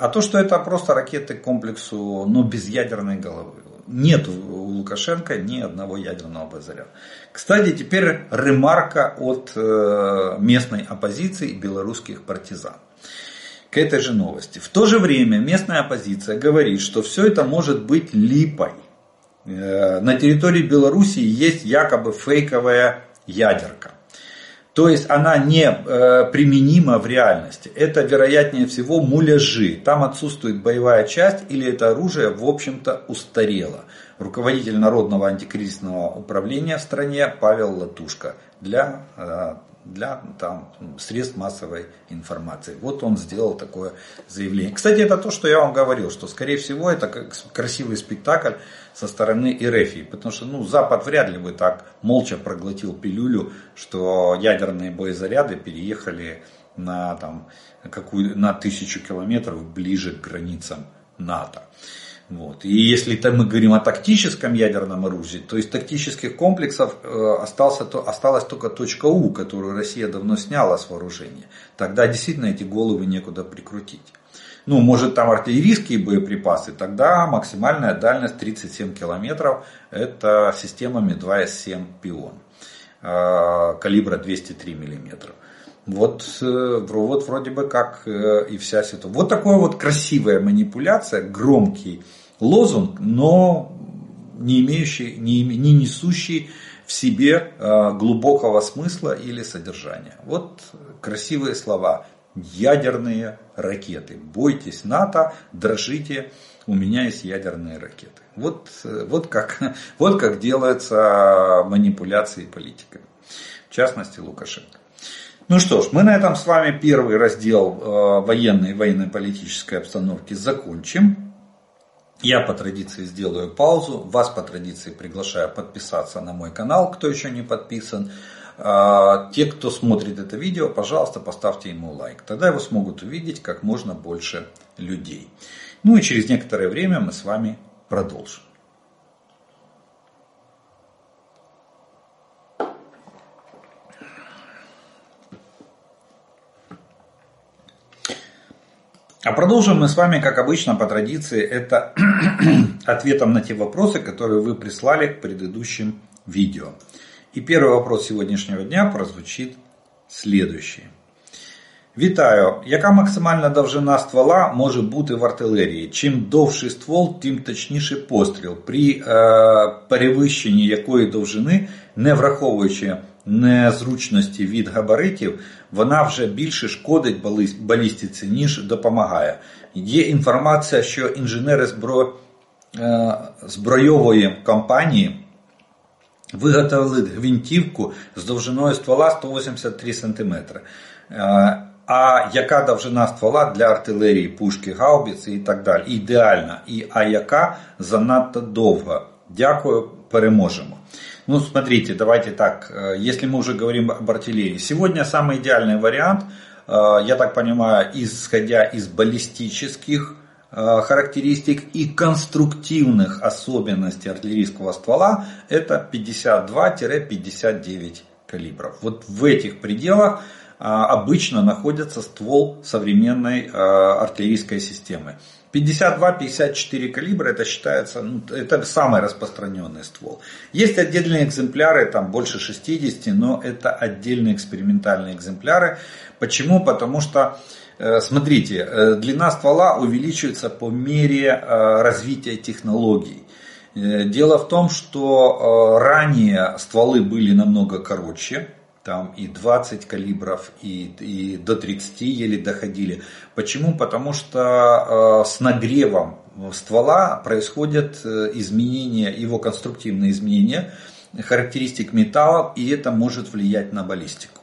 А то, что это просто ракеты к комплексу, но без ядерной головы. Нет у Лукашенко ни одного ядерного базаря. Кстати, теперь ремарка от э, местной оппозиции и белорусских партизан к этой же новости. В то же время местная оппозиция говорит, что все это может быть липой. Э, на территории Белоруссии есть якобы фейковая ядерка. То есть она не э, применима в реальности. Это вероятнее всего муляжи. Там отсутствует боевая часть или это оружие в общем-то устарело. Руководитель Народного антикризисного управления в стране Павел Латушка для э, для там, средств массовой информации. Вот он сделал такое заявление. Кстати, это то, что я вам говорил, что скорее всего это красивый спектакль со стороны Эрефии. Потому что ну, Запад вряд ли бы так молча проглотил пилюлю, что ядерные боезаряды переехали на, там, какую, на тысячу километров ближе к границам НАТО. Вот. И если там мы говорим о тактическом ядерном оружии, то из тактических комплексов э, остался, то, осталась только точка У, которую Россия давно сняла с вооружения. Тогда действительно эти головы некуда прикрутить. Ну, может там артиллерийские боеприпасы, тогда максимальная дальность 37 километров, это системами 2С7 «Пион» э, калибра 203 миллиметров. Вот, э, вот вроде бы как и вся ситуация. Вот такая вот красивая манипуляция, громкий лозунг, но не имеющий, не, не несущий в себе э, глубокого смысла или содержания. Вот красивые слова. Ядерные ракеты. Бойтесь НАТО, дрожите, у меня есть ядерные ракеты. Вот, вот, как, [laughs] вот как делаются манипуляции политиками. В частности, Лукашенко. Ну что ж, мы на этом с вами первый раздел э, военной и военно-политической обстановки закончим. Я по традиции сделаю паузу, вас по традиции приглашаю подписаться на мой канал, кто еще не подписан. А, те, кто смотрит это видео, пожалуйста, поставьте ему лайк. Тогда его смогут увидеть как можно больше людей. Ну и через некоторое время мы с вами продолжим. А продолжим мы с вами, как обычно, по традиции, это [clears throat] ответом на те вопросы, которые вы прислали к предыдущим видео. И первый вопрос сегодняшнего дня прозвучит следующий. Вітаю! Яка максимальна довжина ствола може бути в артилерії? Чим довший ствол, тим точніший постріл, при е, перевищенні якої довжини, не враховуючи незручності від габаритів, вона вже більше шкодить балістиці, ніж допомагає. Є інформація, що інженери збро... Е, збройової компанії виготовили гвинтівку з довжиною ствола 183 см. Е, а яка довжина ствола для артилерії, пушки, гаубиці і так далі. Ідеальна. І а яка занадто довга. Дякую, переможемо. Ну, смотрите, давайте так, э, если мы уже говорим об артиллерии. Сегодня самый идеальный вариант, э, я так понимаю, исходя из баллистических э, характеристик и конструктивных особенностей артиллерийского ствола, это 52-59 калибров. Вот в этих пределах обычно находится ствол современной артиллерийской системы. 52-54 калибра это считается, ну, это самый распространенный ствол. Есть отдельные экземпляры, там больше 60, но это отдельные экспериментальные экземпляры. Почему? Потому что, э, смотрите, э, длина ствола увеличивается по мере э, развития технологий. Дело в том, что ранее стволы были намного короче, там и 20 калибров, и, и до 30 еле доходили. Почему? Потому что э, с нагревом ствола происходят э, изменения, его конструктивные изменения характеристик металла, и это может влиять на баллистику.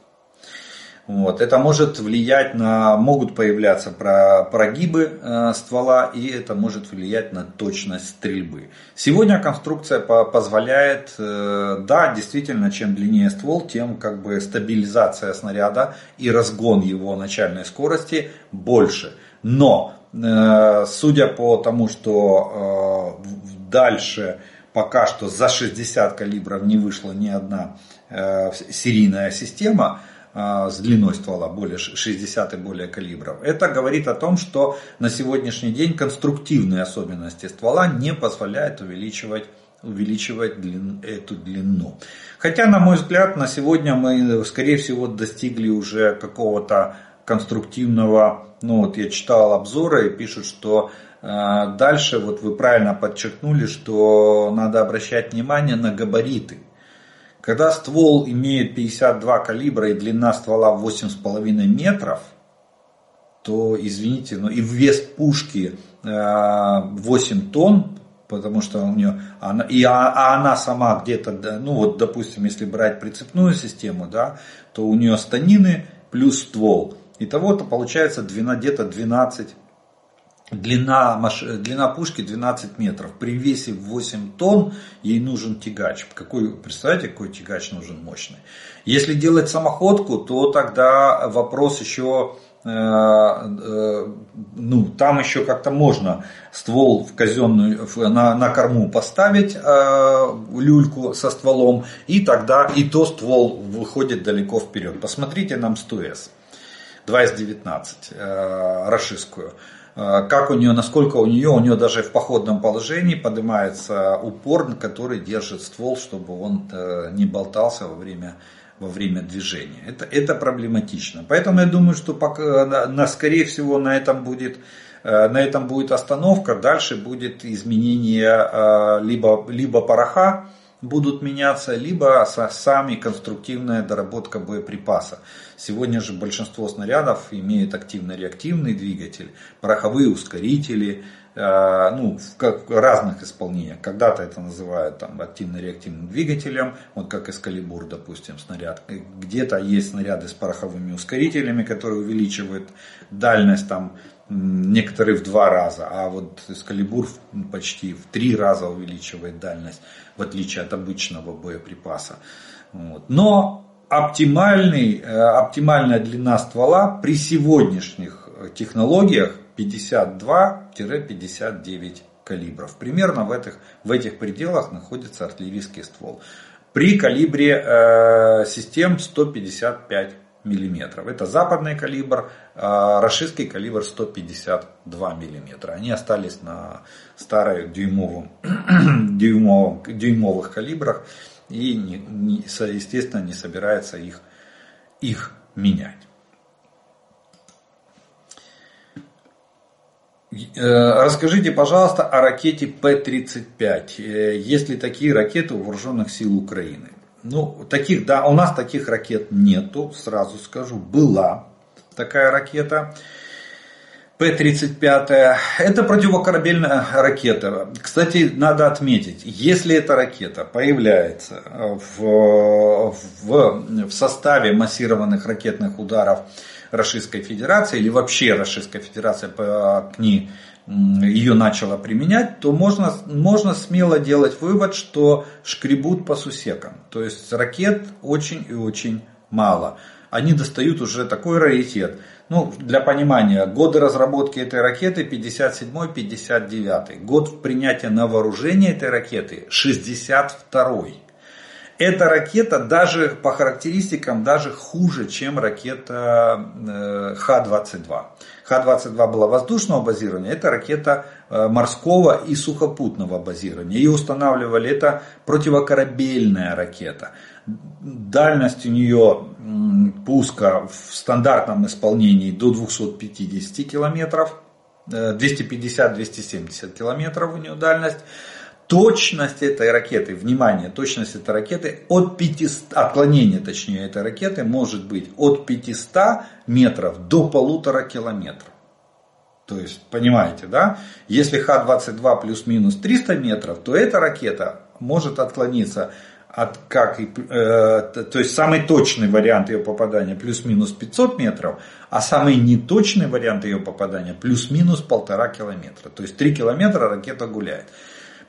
Вот. Это может влиять на, могут появляться прогибы э, ствола и это может влиять на точность стрельбы. Сегодня конструкция по, позволяет, э, да, действительно, чем длиннее ствол, тем как бы стабилизация снаряда и разгон его начальной скорости больше. Но, э, судя по тому, что э, дальше пока что за 60 калибров не вышла ни одна э, серийная система, с длиной ствола более 60 и более калибров. Это говорит о том, что на сегодняшний день конструктивные особенности ствола не позволяют увеличивать увеличивать длин, эту длину. Хотя, на мой взгляд, на сегодня мы, скорее всего, достигли уже какого-то конструктивного, ну вот я читал обзоры и пишут, что э, дальше, вот вы правильно подчеркнули, что надо обращать внимание на габариты. Когда ствол имеет 52 калибра и длина ствола 8,5 метров, то, извините, но и вес пушки 8 э, тонн, потому что у нее она, и, а, а она сама где-то, ну вот, допустим, если брать прицепную систему, да, то у нее станины плюс ствол. Итого-то получается где-то 12 Длина, маш... длина пушки 12 метров. При весе 8 тонн ей нужен тягач. Какой, представляете, какой тягач нужен мощный? Если делать самоходку, то тогда вопрос еще ну, там еще как-то можно ствол в казенную, на, на корму поставить люльку со стволом, и тогда и то ствол выходит далеко вперед. Посмотрите нам 100С, 2С19, рашистскую. Как у нее, насколько у нее, у нее даже в походном положении поднимается упор, который держит ствол, чтобы он не болтался во время во время движения. Это, это проблематично. Поэтому я думаю, что пока, на, на, скорее всего на этом будет э, на этом будет остановка, дальше будет изменение э, либо, либо пороха будут меняться, либо сами конструктивная доработка боеприпаса. Сегодня же большинство снарядов имеют активно-реактивный двигатель, пороховые ускорители, Э, ну, в как, разных исполнениях. Когда-то это называют там, активно-реактивным двигателем, вот как Эскалибур, допустим, снаряд. Где-то есть снаряды с пороховыми ускорителями, которые увеличивают дальность там, некоторые в два раза, а вот Эскалибур почти в три раза увеличивает дальность, в отличие от обычного боеприпаса. Вот. Но оптимальный, э, оптимальная длина ствола при сегодняшних технологиях 52-59 калибров. Примерно в этих, в этих пределах находится артиллерийский ствол. При калибре э, систем 155 миллиметров. Это западный калибр, э, российский калибр 152 миллиметра. Они остались на старой дюймовом, [clears throat] дюймовом, дюймовых калибрах и, не, не, естественно, не собирается их, их менять. Э, расскажите, пожалуйста, о ракете П-35. Э, есть ли такие ракеты у вооруженных сил Украины? Ну, таких, да, у нас таких ракет нету, сразу скажу. Была такая ракета. П-35. Это противокорабельная ракета. Кстати, надо отметить, если эта ракета появляется в, в, в составе массированных ракетных ударов Российской Федерации или вообще Российская Федерация к ней ее начала применять, то можно, можно смело делать вывод, что шкребут по сусекам. То есть ракет очень и очень мало. Они достают уже такой раритет. Ну, для понимания, годы разработки этой ракеты 57-59. Год принятия на вооружение этой ракеты 62 эта ракета даже по характеристикам даже хуже, чем ракета э, Х-22. Х-22 была воздушного базирования, это ракета э, морского и сухопутного базирования. Ее устанавливали, это противокорабельная ракета. Дальность у нее пуска в стандартном исполнении до 250 километров, 250-270 э, километров у нее дальность точность этой ракеты, внимание, точность этой ракеты от 500, отклонение точнее этой ракеты может быть от 500 метров до полутора километров. То есть, понимаете, да? Если Х-22 плюс-минус 300 метров, то эта ракета может отклониться от как, э, то есть самый точный вариант ее попадания плюс-минус 500 метров, а самый неточный вариант ее попадания плюс-минус полтора километра. То есть 3 километра ракета гуляет.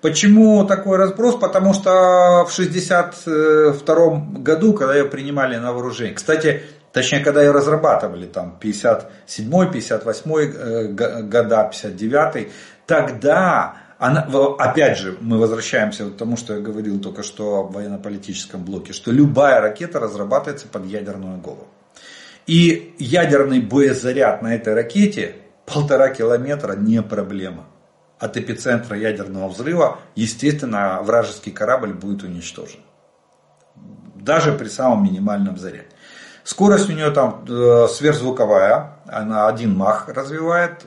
Почему такой разброс? Потому что в 1962 году, когда ее принимали на вооружение, кстати, точнее, когда ее разрабатывали, там, 57 58 э, года, 59 тогда она, опять же, мы возвращаемся к тому, что я говорил только что в военно-политическом блоке, что любая ракета разрабатывается под ядерную голову. И ядерный боезаряд на этой ракете полтора километра не проблема от эпицентра ядерного взрыва, естественно, вражеский корабль будет уничтожен. Даже при самом минимальном заряде. Скорость у нее там э, сверхзвуковая, она один мах развивает,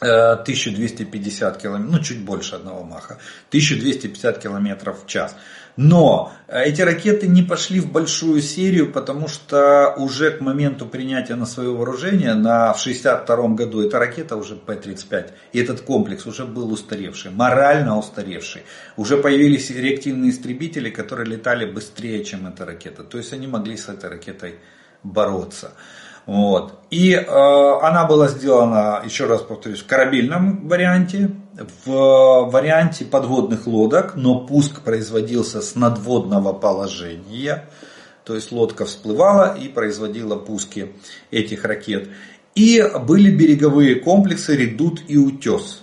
1250 э, километров, ну чуть больше одного маха, 1250 километров в час. Но э, эти ракеты не пошли в большую серию, потому что уже к моменту принятия на свое вооружение, на, в 1962 году, эта ракета уже П-35, и этот комплекс уже был устаревший, морально устаревший. Уже появились реактивные истребители, которые летали быстрее, чем эта ракета. То есть они могли с этой ракетой бороться. Вот. И э, она была сделана, еще раз повторюсь, в корабельном варианте, в варианте подводных лодок, но пуск производился с надводного положения. то есть лодка всплывала и производила пуски этих ракет. И были береговые комплексы «Редут» и «Утес».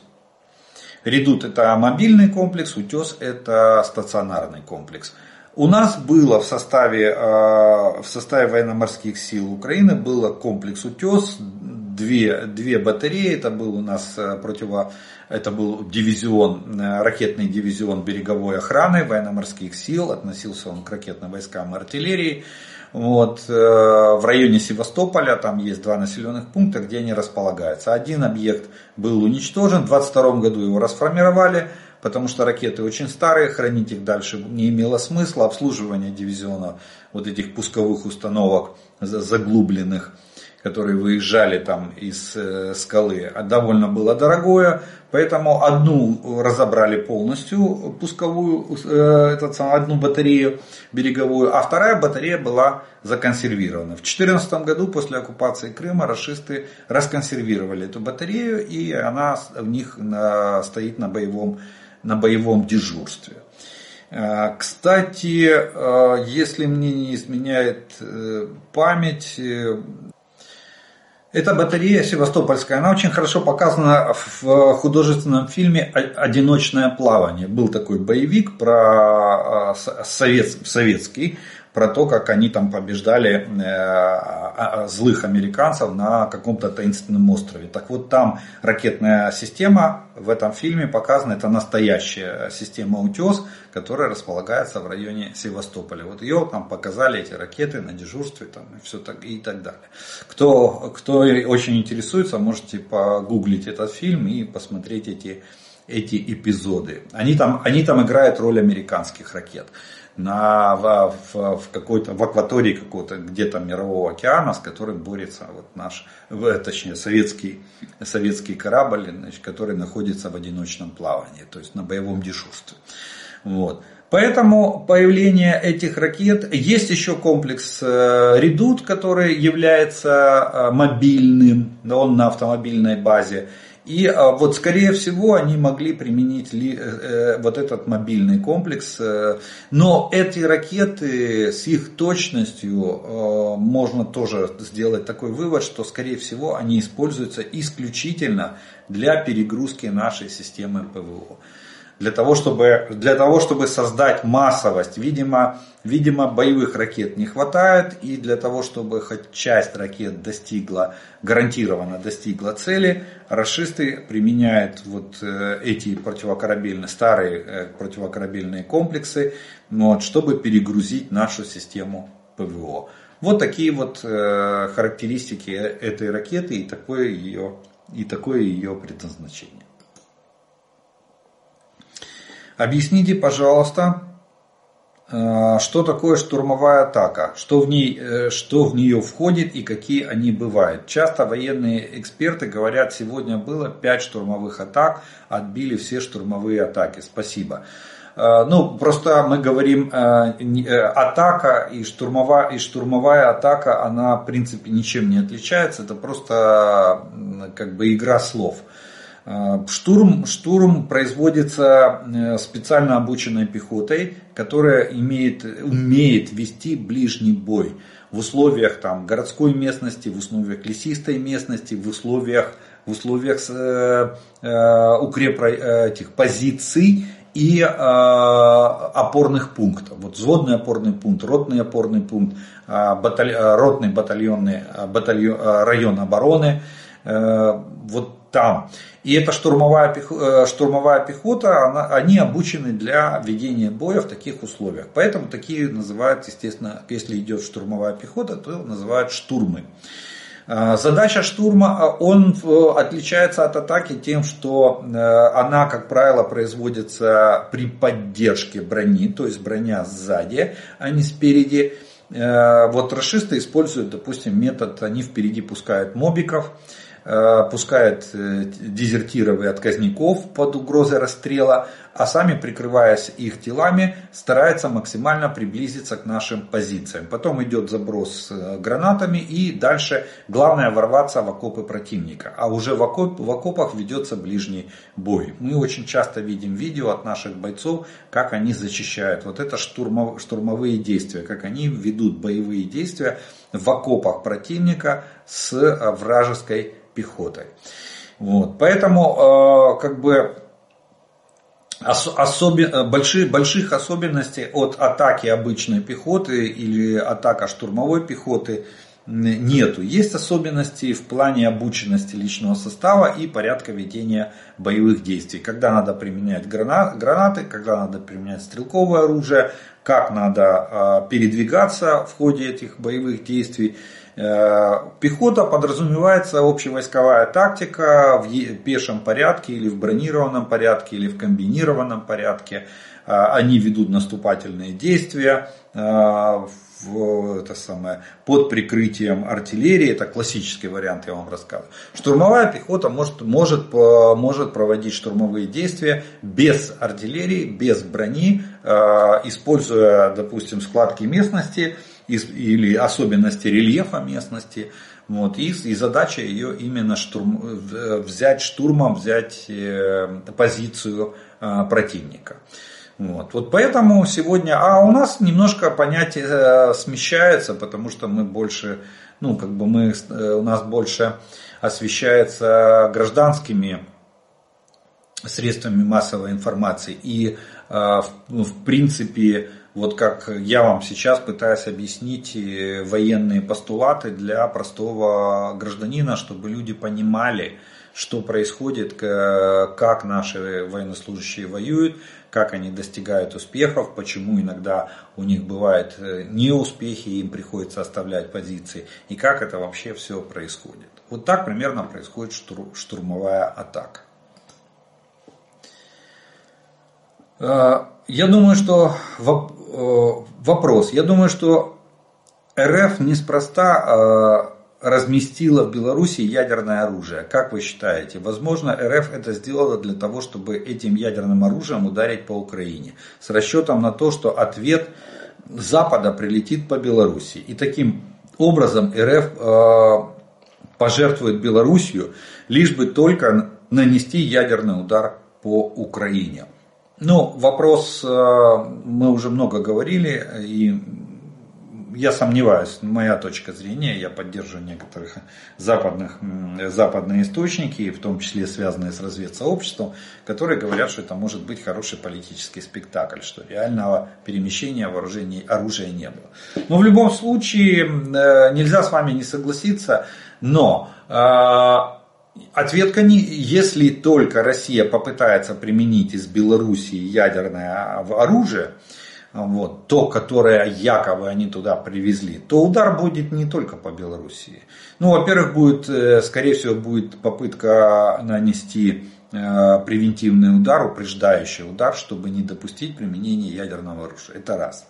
«Редут» это мобильный комплекс, «Утес» это стационарный комплекс. У нас было в составе, э, в составе военно-морских сил Украины было комплекс «Утес», две, две батареи, это был у нас э, противо, это был дивизион, э, ракетный дивизион береговой охраны военно-морских сил, относился он к ракетным войскам и артиллерии. Вот, в районе Севастополя там есть два населенных пункта, где они располагаются. Один объект был уничтожен, в 22 году его расформировали, потому что ракеты очень старые, хранить их дальше не имело смысла. Обслуживание дивизиона вот этих пусковых установок заглубленных которые выезжали там из э, скалы, а довольно было дорогое, поэтому одну разобрали полностью, пусковую, э, этот, одну батарею береговую, а вторая батарея была законсервирована. В 2014 году после оккупации Крыма расисты расконсервировали эту батарею, и она в них стоит на боевом, на боевом дежурстве. Э, кстати, если мне не изменяет память, эта батарея севастопольская, она очень хорошо показана в художественном фильме «Одиночное плавание». Был такой боевик про а, совет, советский, про то, как они там побеждали э, а, а, злых американцев на каком-то таинственном острове. Так вот там ракетная система в этом фильме показана, это настоящая система «Утес», которая располагается в районе Севастополя. Вот ее там показали, эти ракеты на дежурстве там, и, все так, и так далее. Кто, кто очень интересуется, можете погуглить этот фильм и посмотреть эти, эти эпизоды. Они там, они там играют роль американских ракет на, в, в, в какой-то в акватории какого-то где-то мирового океана, с которым борется вот наш, точнее советский, советский корабль, значит, который находится в одиночном плавании, то есть на боевом дежурстве. Вот. Поэтому появление этих ракет, есть еще комплекс э, Редут, который является э, мобильным, он на автомобильной базе. И а, вот скорее всего они могли применить ли, э, э, вот этот мобильный комплекс. Э, но эти ракеты с их точностью э, можно тоже сделать такой вывод, что скорее всего они используются исключительно для перегрузки нашей системы ПВО для того, чтобы, для того, чтобы создать массовость. Видимо, видимо, боевых ракет не хватает, и для того, чтобы хоть часть ракет достигла, гарантированно достигла цели, расисты применяют вот э, эти противокорабельные, старые э, противокорабельные комплексы, вот, чтобы перегрузить нашу систему ПВО. Вот такие вот э, характеристики этой ракеты и такое ее, и такое ее предназначение. Объясните, пожалуйста, что такое штурмовая атака, что в, ней, э, что в нее входит и какие они бывают. Часто военные эксперты говорят, сегодня было 5 штурмовых атак, отбили все штурмовые атаки. Спасибо. Э, ну, просто мы говорим, атака и штурмовая, и штурмовая атака, она в принципе ничем не отличается, это просто как бы игра слов. А, штурм, штурм производится э, специально обученной пехотой, которая имеет, умеет вести ближний бой в условиях там, городской местности, в условиях лесистой местности, в условиях, в условиях э, э, укреп этих позиций и э, опорных пунктов. Вот взводный опорный пункт, ротный опорный пункт, э, баталь, ротный батальонный батальон, район обороны. Э, вот там. И эта штурмовая, э, штурмовая пехота, она, они обучены для ведения боя в таких условиях. Поэтому такие называют, естественно, если идет штурмовая пехота, то называют штурмы. А, задача штурма, а, он э, отличается от атаки тем, что э, она, как правило, производится при поддержке брони, то есть броня сзади, а не спереди. Вот расисты используют, допустим, метод, они впереди пускают мобиков, пускают дезертиров и отказников под угрозой расстрела, а сами, прикрываясь их телами, стараются максимально приблизиться к нашим позициям. Потом идет заброс гранатами и дальше главное ворваться в окопы противника. А уже в, окоп, в окопах ведется ближний бой. Мы очень часто видим видео от наших бойцов, как они зачищают. Вот это штурмов, штурмовые действия, как они ведут боевые действия в окопах противника с вражеской пехотой. Вот. Поэтому как бы особен, больших, больших особенностей от атаки обычной пехоты или атака штурмовой пехоты нету. Есть особенности в плане обученности личного состава и порядка ведения боевых действий. Когда надо применять гранаты, когда надо применять стрелковое оружие, как надо а, передвигаться в ходе этих боевых действий. Э, пехота подразумевается общевойсковая тактика в пешем порядке или в бронированном порядке или в комбинированном порядке. Э, они ведут наступательные действия э, в, это самое, под прикрытием артиллерии, это классический вариант, я вам рассказываю. Штурмовая пехота может, может, может проводить штурмовые действия без артиллерии, без брони, используя, допустим, складки местности, или особенности рельефа местности. Вот, и, и задача ее именно штурм, взять штурмом, взять э, позицию э, противника. Вот. вот поэтому сегодня, а у нас немножко понятие э, смещается, потому что мы больше, ну как бы мы, у нас больше освещается гражданскими средствами массовой информации. И в, в принципе вот как я вам сейчас пытаюсь объяснить военные постулаты для простого гражданина, чтобы люди понимали, что происходит, как наши военнослужащие воюют, как они достигают успехов, почему иногда у них бывают э, неуспехи, им приходится оставлять позиции, и как это вообще все происходит. Вот так примерно происходит штурмовая атака. Э, я думаю, что вопрос. Я думаю, что РФ неспроста э, разместила в Беларуси ядерное оружие. Как вы считаете? Возможно, РФ это сделала для того, чтобы этим ядерным оружием ударить по Украине. С расчетом на то, что ответ Запада прилетит по Беларуси. И таким образом РФ э, пожертвует Белоруссию, лишь бы только нанести ядерный удар по Украине. Ну, вопрос, э, мы уже много говорили, и я сомневаюсь, моя точка зрения, я поддерживаю некоторых западных, западные источники, в том числе связанные с разведсообществом, которые говорят, что это может быть хороший политический спектакль, что реального перемещения вооружений оружия не было. Но в любом случае э, нельзя с вами не согласиться, но э, Ответка не, если только Россия попытается применить из Белоруссии ядерное оружие, вот, то, которое якобы они туда привезли, то удар будет не только по Белоруссии. Ну, во-первых, будет, э, скорее всего, будет попытка нанести э, превентивный удар, упреждающий удар, чтобы не допустить применения ядерного оружия. Это раз.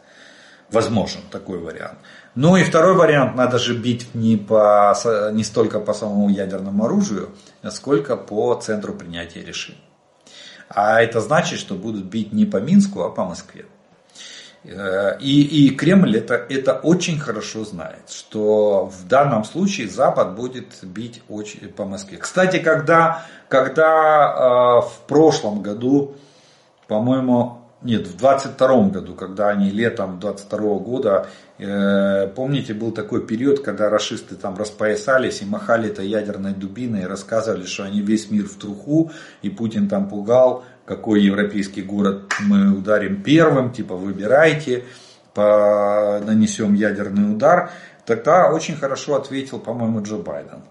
Возможен такой вариант. Ну и второй вариант, надо же бить не, по, не столько по самому ядерному оружию, сколько по центру принятия решений. А это значит, что будут бить не по Минску, а по Москве. Э, и, и Кремль это, это очень хорошо знает, что в данном случае Запад будет бить очень по Москве. Кстати, когда, когда э, в прошлом году, по-моему, нет, в 22 году, когда они летом 22 года, э, помните, был такой период, когда расисты там распоясались и махали это ядерной дубиной и рассказывали, что они весь мир в труху, и Путин там пугал, какой европейский город мы ударим первым, типа выбирайте, по, нанесем ядерный удар. Тогда очень хорошо ответил, по-моему, Джо Байден,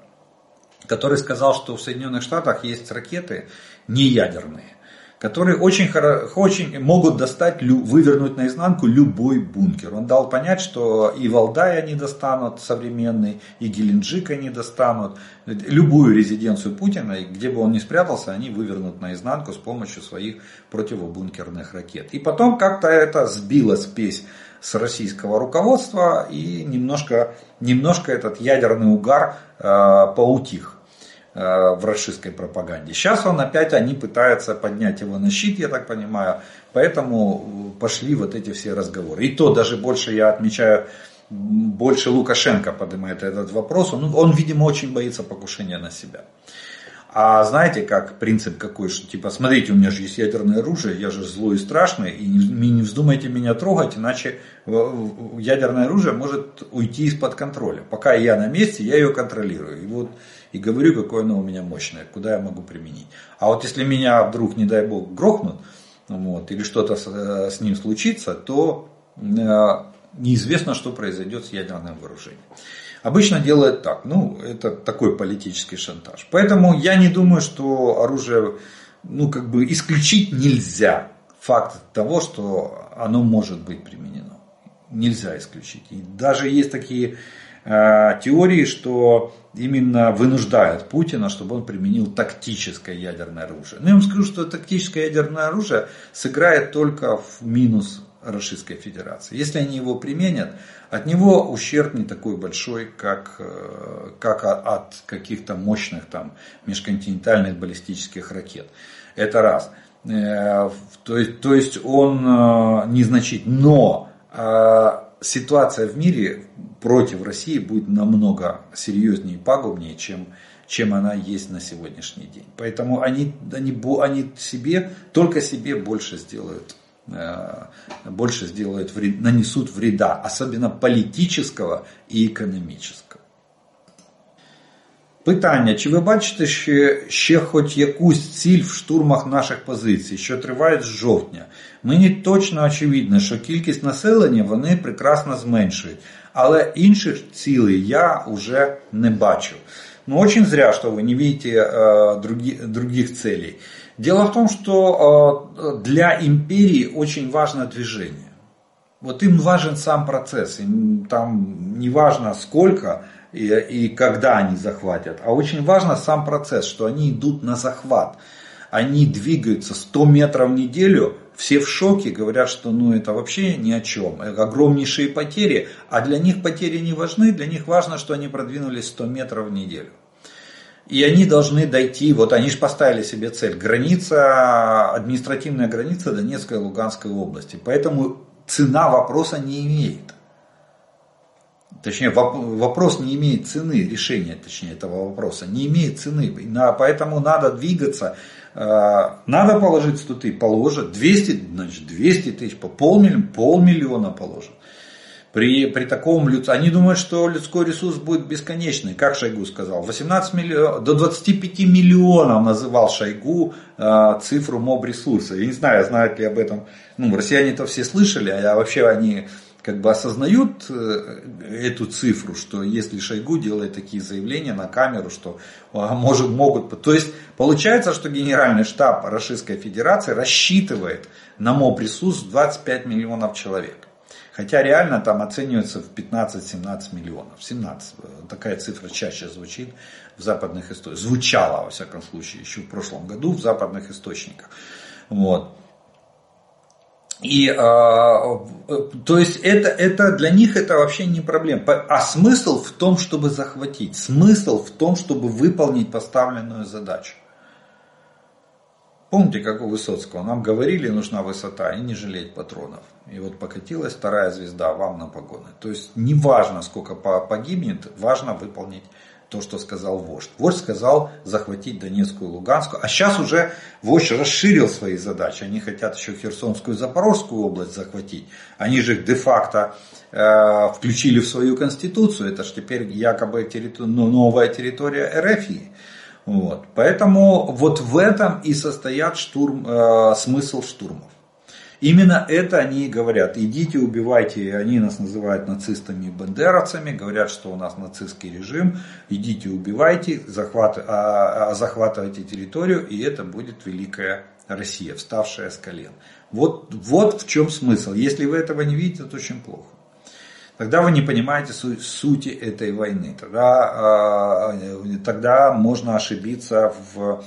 который сказал, что в Соединенных Штатах есть ракеты не ядерные которые очень, очень могут достать, вывернуть наизнанку любой бункер. Он дал понять, что и Валдай они достанут современный, и Геленджик они достанут. Любую резиденцию Путина, где бы он ни спрятался, они вывернут наизнанку с помощью своих противобункерных ракет. И потом как-то это сбило спесь с российского руководства и немножко, немножко этот ядерный угар э, поутих. В расистской пропаганде. Сейчас он опять, они пытаются поднять его на щит, я так понимаю, поэтому пошли вот эти все разговоры. И то даже больше я отмечаю, больше Лукашенко поднимает этот вопрос, он, он видимо, очень боится покушения на себя. А знаете, как принцип какой, что типа, смотрите, у меня же есть ядерное оружие, я же злой и страшный, и не, не вздумайте меня трогать, иначе ядерное оружие может уйти из-под контроля. Пока я на месте, я ее контролирую. И вот и говорю, какое оно у меня мощное, куда я могу применить. А вот если меня вдруг, не дай бог, грохнут, вот, или что-то с, э, с ним случится, то э, неизвестно, что произойдет с ядерным вооружением. Обычно делают так. Ну, это такой политический шантаж. Поэтому я не думаю, что оружие, ну, как бы исключить нельзя факт того, что оно может быть применено. Нельзя исключить. И даже есть такие теории, что именно вынуждают Путина, чтобы он применил тактическое ядерное оружие. Но я вам скажу, что тактическое ядерное оружие сыграет только в минус Российской Федерации. Если они его применят, от него ущерб не такой большой, как, э, как от каких-то мощных там, межконтинентальных баллистических ракет. Это раз. Э, то есть, то есть он э, незначительный. Но ситуация в мире против России будет намного серьезнее и пагубнее, чем, чем она есть на сегодняшний день. Поэтому они, они, они себе, только себе больше сделают Э, больше сделают вред, нанесут вреда, особенно политического і економічного. Питання, чи ви бачите ще, ще хоч якусь ціль в штурмах наших позицій, що тривають з жовтня? Мені точно очевидно, що кількість населення вони прекрасно зменшують, але інших цілей я вже не бачу. Ну, очень зря, что вы не видите э, други, других целей. Дело в том, что э, для империи очень важно движение. Вот им важен сам процесс, им там не важно сколько и, и когда они захватят, а очень важно сам процесс, что они идут на захват. Они двигаются 100 метров в неделю, все в шоке, говорят, что ну это вообще ни о чем, огромнейшие потери, а для них потери не важны, для них важно, что они продвинулись 100 метров в неделю. И они должны дойти, вот они же поставили себе цель, граница, административная граница Донецкой и Луганской области. Поэтому цена вопроса не имеет. Точнее, вопрос не имеет цены, решение, точнее, этого вопроса не имеет цены. Поэтому надо двигаться, э, надо положить 100 тысяч, положат, 200, значит 200 тысяч, полмиллиона, полмиллиона положат при, при таком людском... Они думают, что людской ресурс будет бесконечный. Как Шойгу сказал? 18 миллион... До 25 миллионов называл Шойгу э, цифру моб-ресурса. Я не знаю, знают ли об этом. Ну, россияне-то все слышали, а вообще они как бы осознают э, эту цифру, что если Шойгу делает такие заявления на камеру, что а, может, могут... То есть получается, что Генеральный штаб Российской Федерации рассчитывает на моб-ресурс 25 миллионов человек. Хотя реально там оценивается в 15-17 миллионов. 17. Такая цифра чаще звучит в западных источниках. Звучала, во всяком случае, еще в прошлом году в западных источниках. Вот. И, э, то есть это, это для них это вообще не проблема. А смысл в том, чтобы захватить. Смысл в том, чтобы выполнить поставленную задачу. Помните, как у Высоцкого, нам говорили, нужна высота и не жалеть патронов. И вот покатилась вторая звезда вам на погоны. То есть не важно, сколько погибнет, важно выполнить то, что сказал вождь. Вождь сказал захватить Донецкую и Луганскую, а сейчас уже вождь расширил свои задачи. Они хотят еще Херсонскую и Запорожскую область захватить. Они же де-факто э, включили в свою конституцию. Это же теперь якобы территор... ну, новая территория РФИ. Вот. Поэтому вот в этом и состоят штурм, э, смысл штурмов. Именно это они и говорят. Идите, убивайте. Они нас называют нацистами и бандеровцами. Говорят, что у нас нацистский режим. Идите, убивайте, захват, а, а, захватывайте территорию. И это будет великая Россия, вставшая с колен. Вот, вот в чем смысл. Если вы этого не видите, это очень плохо тогда вы не понимаете сути этой войны. Тогда, а, тогда можно ошибиться, в,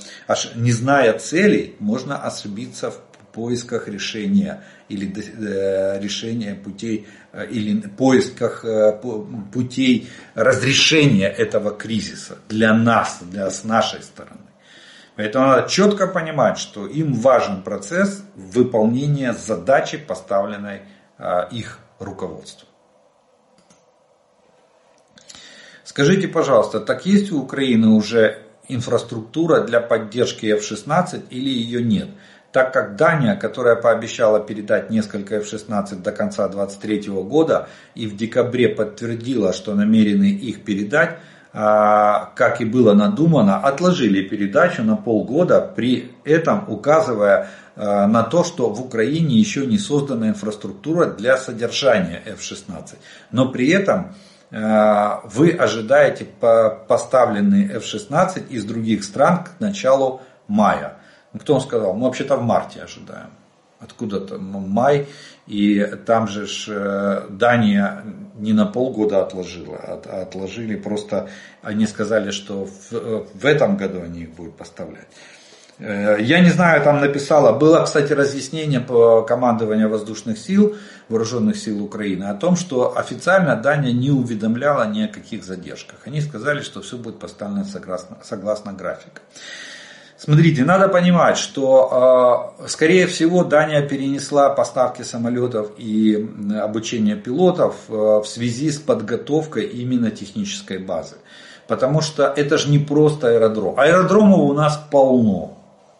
не зная целей, можно ошибиться в поисках решения или э, решения путей или поисках путей разрешения этого кризиса для нас, для с нашей стороны. Поэтому надо четко понимать, что им важен процесс выполнения задачи, поставленной их руководству. Скажите, пожалуйста, так есть у Украины уже инфраструктура для поддержки F-16 или ее нет? Так как Дания, которая пообещала передать несколько F-16 до конца 2023 года и в декабре подтвердила, что намерены их передать, а, как и было надумано, отложили передачу на полгода, при этом указывая а, на то, что в Украине еще не создана инфраструктура для содержания F-16. Но при этом Э, вы ожидаете поставленный F-16 из других стран к началу мая. Ну, кто он сказал? Мы вообще-то в марте ожидаем. Откуда-то май. И там же ж э, Дания не на полгода отложила, а отложили просто, они сказали, что в, в этом году они их будут поставлять. Э, я не знаю, там написала, было, кстати, разъяснение по командованию воздушных сил, вооруженных сил Украины, о том, что официально Дания не уведомляла ни о каких задержках. Они сказали, что все будет поставлено согласно, согласно графику. Смотрите, надо понимать, что, э, скорее всего, Дания перенесла поставки самолетов и обучение пилотов э, в связи с подготовкой именно технической базы. Потому что это же не просто аэродром. Аэродромов у нас полно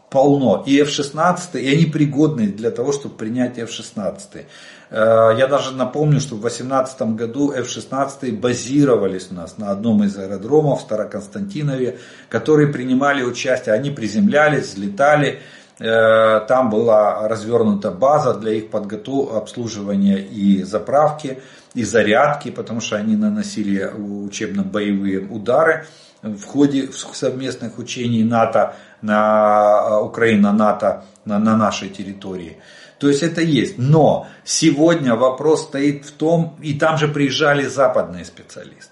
полно. И F-16, и они пригодны для того, чтобы принять F-16. Э, я даже напомню, что в 2018 году F-16 базировались у нас на одном из аэродромов в Староконстантинове, которые принимали участие. Они приземлялись, взлетали. Э, там была развернута база для их подготовки, обслуживания и заправки, и зарядки, потому что они наносили учебно-боевые удары в ходе совместных учений НАТО на Украина, НАТО на, на нашей территории. То есть это есть. Но сегодня вопрос стоит в том, и там же приезжали западные специалисты.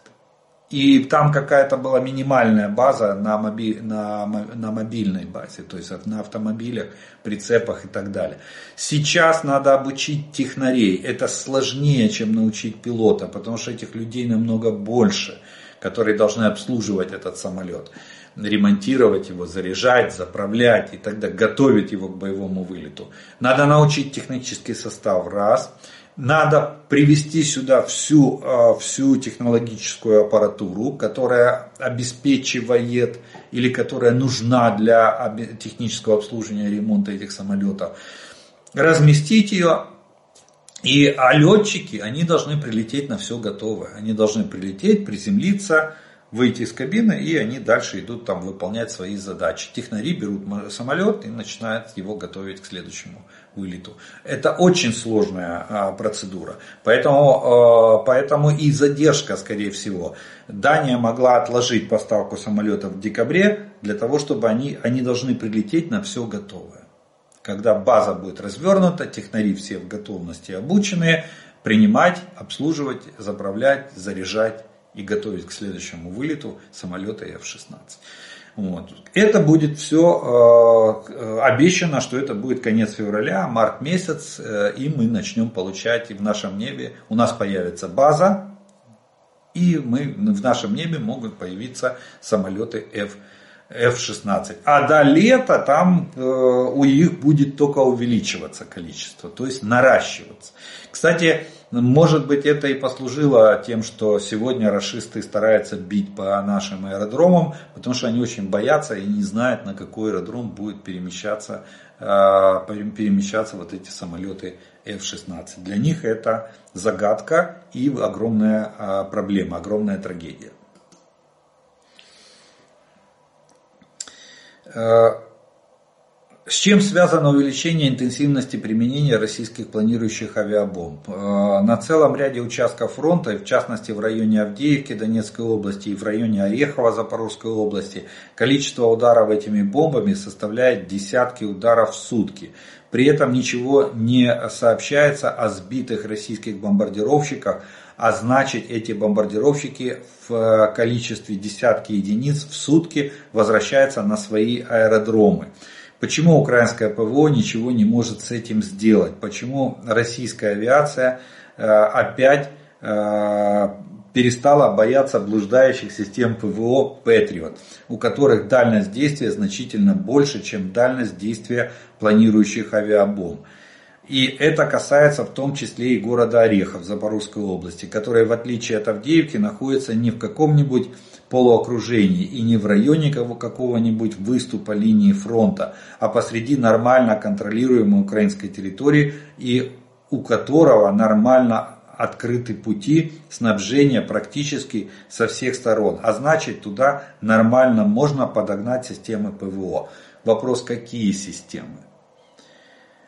И там какая-то была минимальная база на, моби, на, на мобильной базе, то есть на автомобилях, прицепах и так далее. Сейчас надо обучить технарей. Это сложнее, чем научить пилота, потому что этих людей намного больше, которые должны обслуживать этот самолет ремонтировать его, заряжать, заправлять и тогда готовить его к боевому вылету. Надо научить технический состав, раз. Надо привести сюда всю, а, всю технологическую аппаратуру, которая обеспечивает или которая нужна для технического обслуживания ремонта этих самолетов. Разместить ее, и а летчики, они должны прилететь на все готовое. Они должны прилететь, приземлиться, выйти из кабины, и они дальше идут там выполнять свои задачи. Технари берут самолет и начинают его готовить к следующему вылету. Это очень сложная а, процедура. Поэтому, а, поэтому и задержка, скорее всего. Дания могла отложить поставку самолетов в декабре, для того, чтобы они, они должны прилететь на все готовое. Когда база будет развернута, технари все в готовности обученные, принимать, обслуживать, заправлять, заряжать и готовить к следующему вылету самолета F-16. Вот. Это будет все э, обещано, что это будет конец февраля, март месяц, э, и мы начнем получать и в нашем небе, у нас появится база, и мы, в нашем небе могут появиться самолеты F-16. F-16. А до лета там э, у них будет только увеличиваться количество, то есть наращиваться. Кстати, может быть, это и послужило тем, что сегодня расисты стараются бить по нашим аэродромам, потому что они очень боятся и не знают, на какой аэродром будет перемещаться, э, перемещаться вот эти самолеты F-16. Для них это загадка и огромная э, проблема, огромная трагедия. Э, с чем связано увеличение интенсивности применения российских планирующих авиабомб? Э, на целом ряде участков фронта, в частности в районе Авдеевки Донецкой области и в районе Орехова Запорожской области, количество ударов этими бомбами составляет десятки ударов в сутки. При этом ничего не сообщается о сбитых российских бомбардировщиках, а значит эти бомбардировщики в количестве десятки единиц в сутки возвращаются на свои аэродромы. Почему украинское ПВО ничего не может с этим сделать? Почему российская авиация э, опять э, перестала бояться блуждающих систем ПВО Patriot, у которых дальность действия значительно больше, чем дальность действия планирующих авиабомб. И это касается в том числе и города Орехов Запорожской области, который в отличие от Авдеевки находится не в каком-нибудь полуокружении и не в районе какого-нибудь выступа линии фронта, а посреди нормально контролируемой украинской территории и у которого нормально открыты пути снабжения практически со всех сторон. А значит туда нормально можно подогнать системы ПВО. Вопрос, какие системы?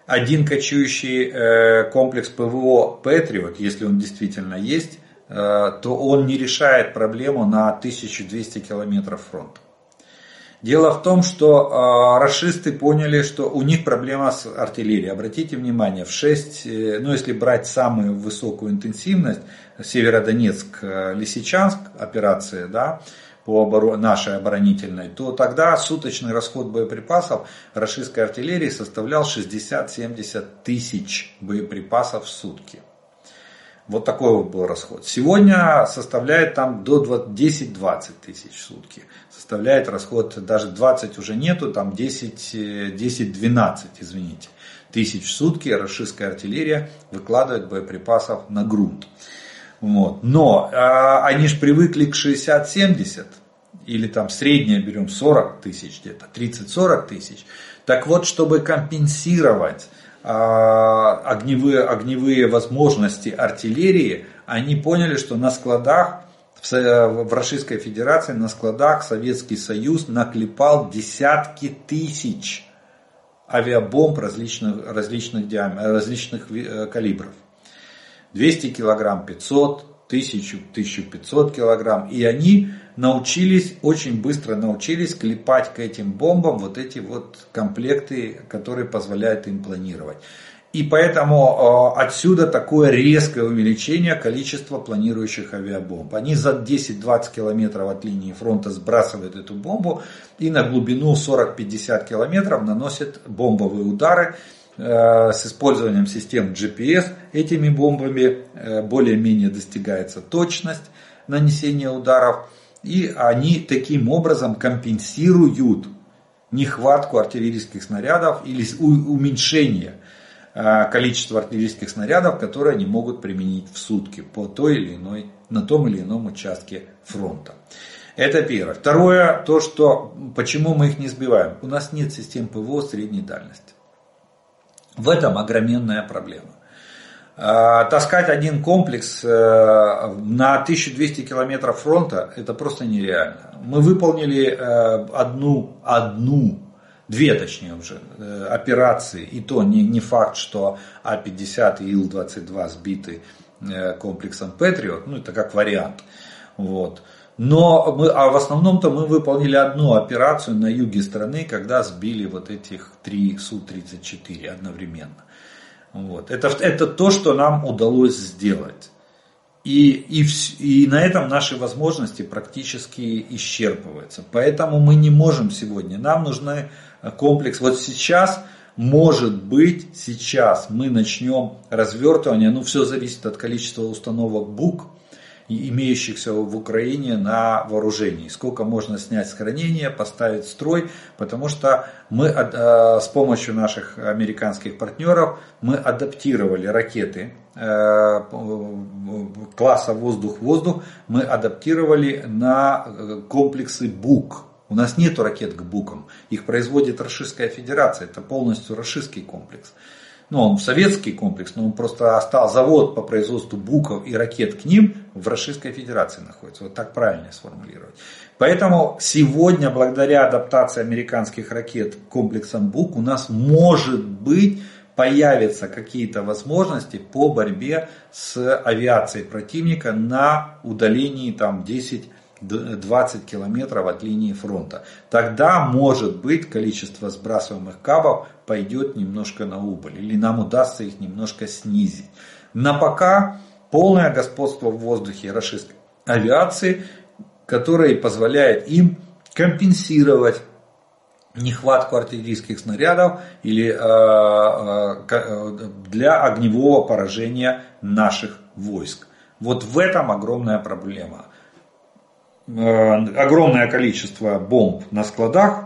один кочующий э, комплекс ПВО Patriot, если он действительно есть, то он не решает проблему на 1200 километров фронта. Дело в том, что э, расисты поняли, что у них проблема с артиллерией. Обратите внимание, в 6, ну если брать самую высокую интенсивность, Северодонецк-Лисичанск операция, да, по оборон... нашей оборонительной, то тогда суточный расход боеприпасов российской артиллерии составлял 60-70 тысяч боеприпасов в сутки. Вот такой вот был расход. Сегодня составляет там до 10-20 тысяч в сутки. Составляет расход, даже 20 уже нету, там 10-12, извините, тысяч в сутки российская артиллерия выкладывает боеприпасов на грунт. Вот. Но а, они же привыкли к 60-70, или там среднее берем 40 тысяч где-то, 30-40 тысяч. Так вот, чтобы компенсировать огневые, огневые возможности артиллерии, они поняли, что на складах в, Российской Федерации, на складах Советский Союз наклепал десятки тысяч авиабомб различных, различных, диам... различных э, калибров. 200 килограмм, 500, 1000, 1500 килограмм. И они научились, очень быстро научились клепать к этим бомбам вот эти вот комплекты, которые позволяют им планировать. И поэтому э, отсюда такое резкое увеличение количества планирующих авиабомб. Они за 10-20 километров от линии фронта сбрасывают эту бомбу и на глубину 40-50 километров наносят бомбовые удары с использованием систем GPS этими бомбами э, более-менее достигается точность нанесения ударов. И они таким образом компенсируют нехватку артиллерийских снарядов или уменьшение э, количества артиллерийских снарядов, которые они могут применить в сутки по той или иной, на том или ином участке фронта. Это первое. Второе, то, что почему мы их не сбиваем. У нас нет систем ПВО средней дальности. В этом огроменная проблема. А, таскать один комплекс э, на 1200 километров фронта это просто нереально. Мы выполнили э, одну, одну, две точнее уже э, операции, и то не, не факт, что А-50 и Ил-22 сбиты комплексом Патриот, ну это как вариант. Вот. Но мы, а в основном-то мы выполнили одну операцию на юге страны, когда сбили вот этих три Су-34 одновременно. Вот. Это, это то, что нам удалось сделать. И, и, и на этом наши возможности практически исчерпываются. Поэтому мы не можем сегодня. Нам нужны комплекс. Вот сейчас, может быть, сейчас мы начнем развертывание. Ну, все зависит от количества установок БУК имеющихся в Украине на вооружении. Сколько можно снять с хранения, поставить строй, потому что мы э, с помощью наших американских партнеров мы адаптировали ракеты э, класса воздух-воздух, мы адаптировали на э, комплексы БУК. У нас нет ракет к БУКам, их производит Российская Федерация, это полностью российский комплекс ну, он советский комплекс, но он просто остался завод по производству буков и ракет к ним в Российской Федерации находится. Вот так правильно сформулировать. Поэтому сегодня, благодаря адаптации американских ракет к комплексам БУК, у нас может быть появятся какие-то возможности по борьбе с авиацией противника на удалении там 10 20 километров от линии фронта. Тогда, может быть, количество сбрасываемых кабов пойдет немножко на убыль. Или нам удастся их немножко снизить. На пока полное господство в воздухе российской авиации, которое позволяет им компенсировать нехватку артиллерийских снарядов или для огневого поражения наших войск. Вот в этом огромная проблема. Огромное количество бомб на складах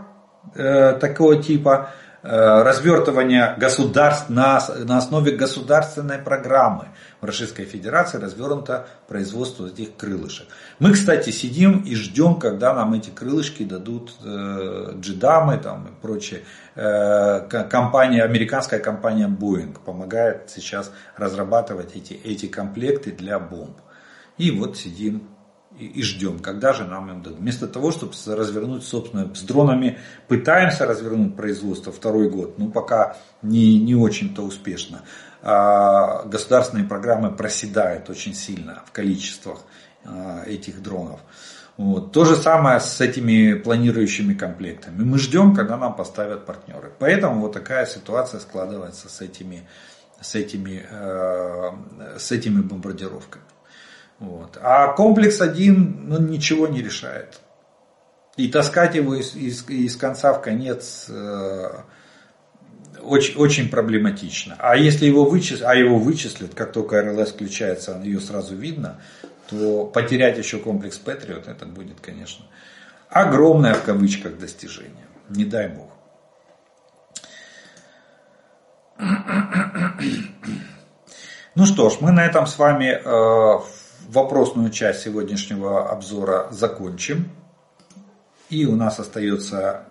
такого типа – Э, развертывание государств на, на основе государственной программы. В Российской Федерации развернуто производство этих крылышек. Мы, кстати, сидим и ждем, когда нам эти крылышки дадут э, джедамы там, и прочее. Э, компания, американская компания Boeing помогает сейчас разрабатывать эти, эти комплекты для бомб. И вот сидим и, и ждем, когда же нам им дадут. Вместо того, чтобы развернуть собственное, с дронами пытаемся развернуть производство второй год, но пока не, не очень-то успешно. А государственные программы проседают очень сильно в количествах а, этих дронов. Вот. То же самое с этими планирующими комплектами. Мы ждем, когда нам поставят партнеры. Поэтому вот такая ситуация складывается с этими, с этими, э, с этими бомбардировками. Вот. А комплекс один ну, ничего не решает. И таскать его из, из, из конца в конец э, очень, очень проблематично. А если его вычислят, а его вычислят, как только РЛС включается, ее сразу видно, то потерять еще комплекс Патриот, это будет, конечно, огромное в кавычках достижение. Не дай бог. Ну что ж, мы на этом с вами э, вопросную часть сегодняшнего обзора закончим. И у нас остается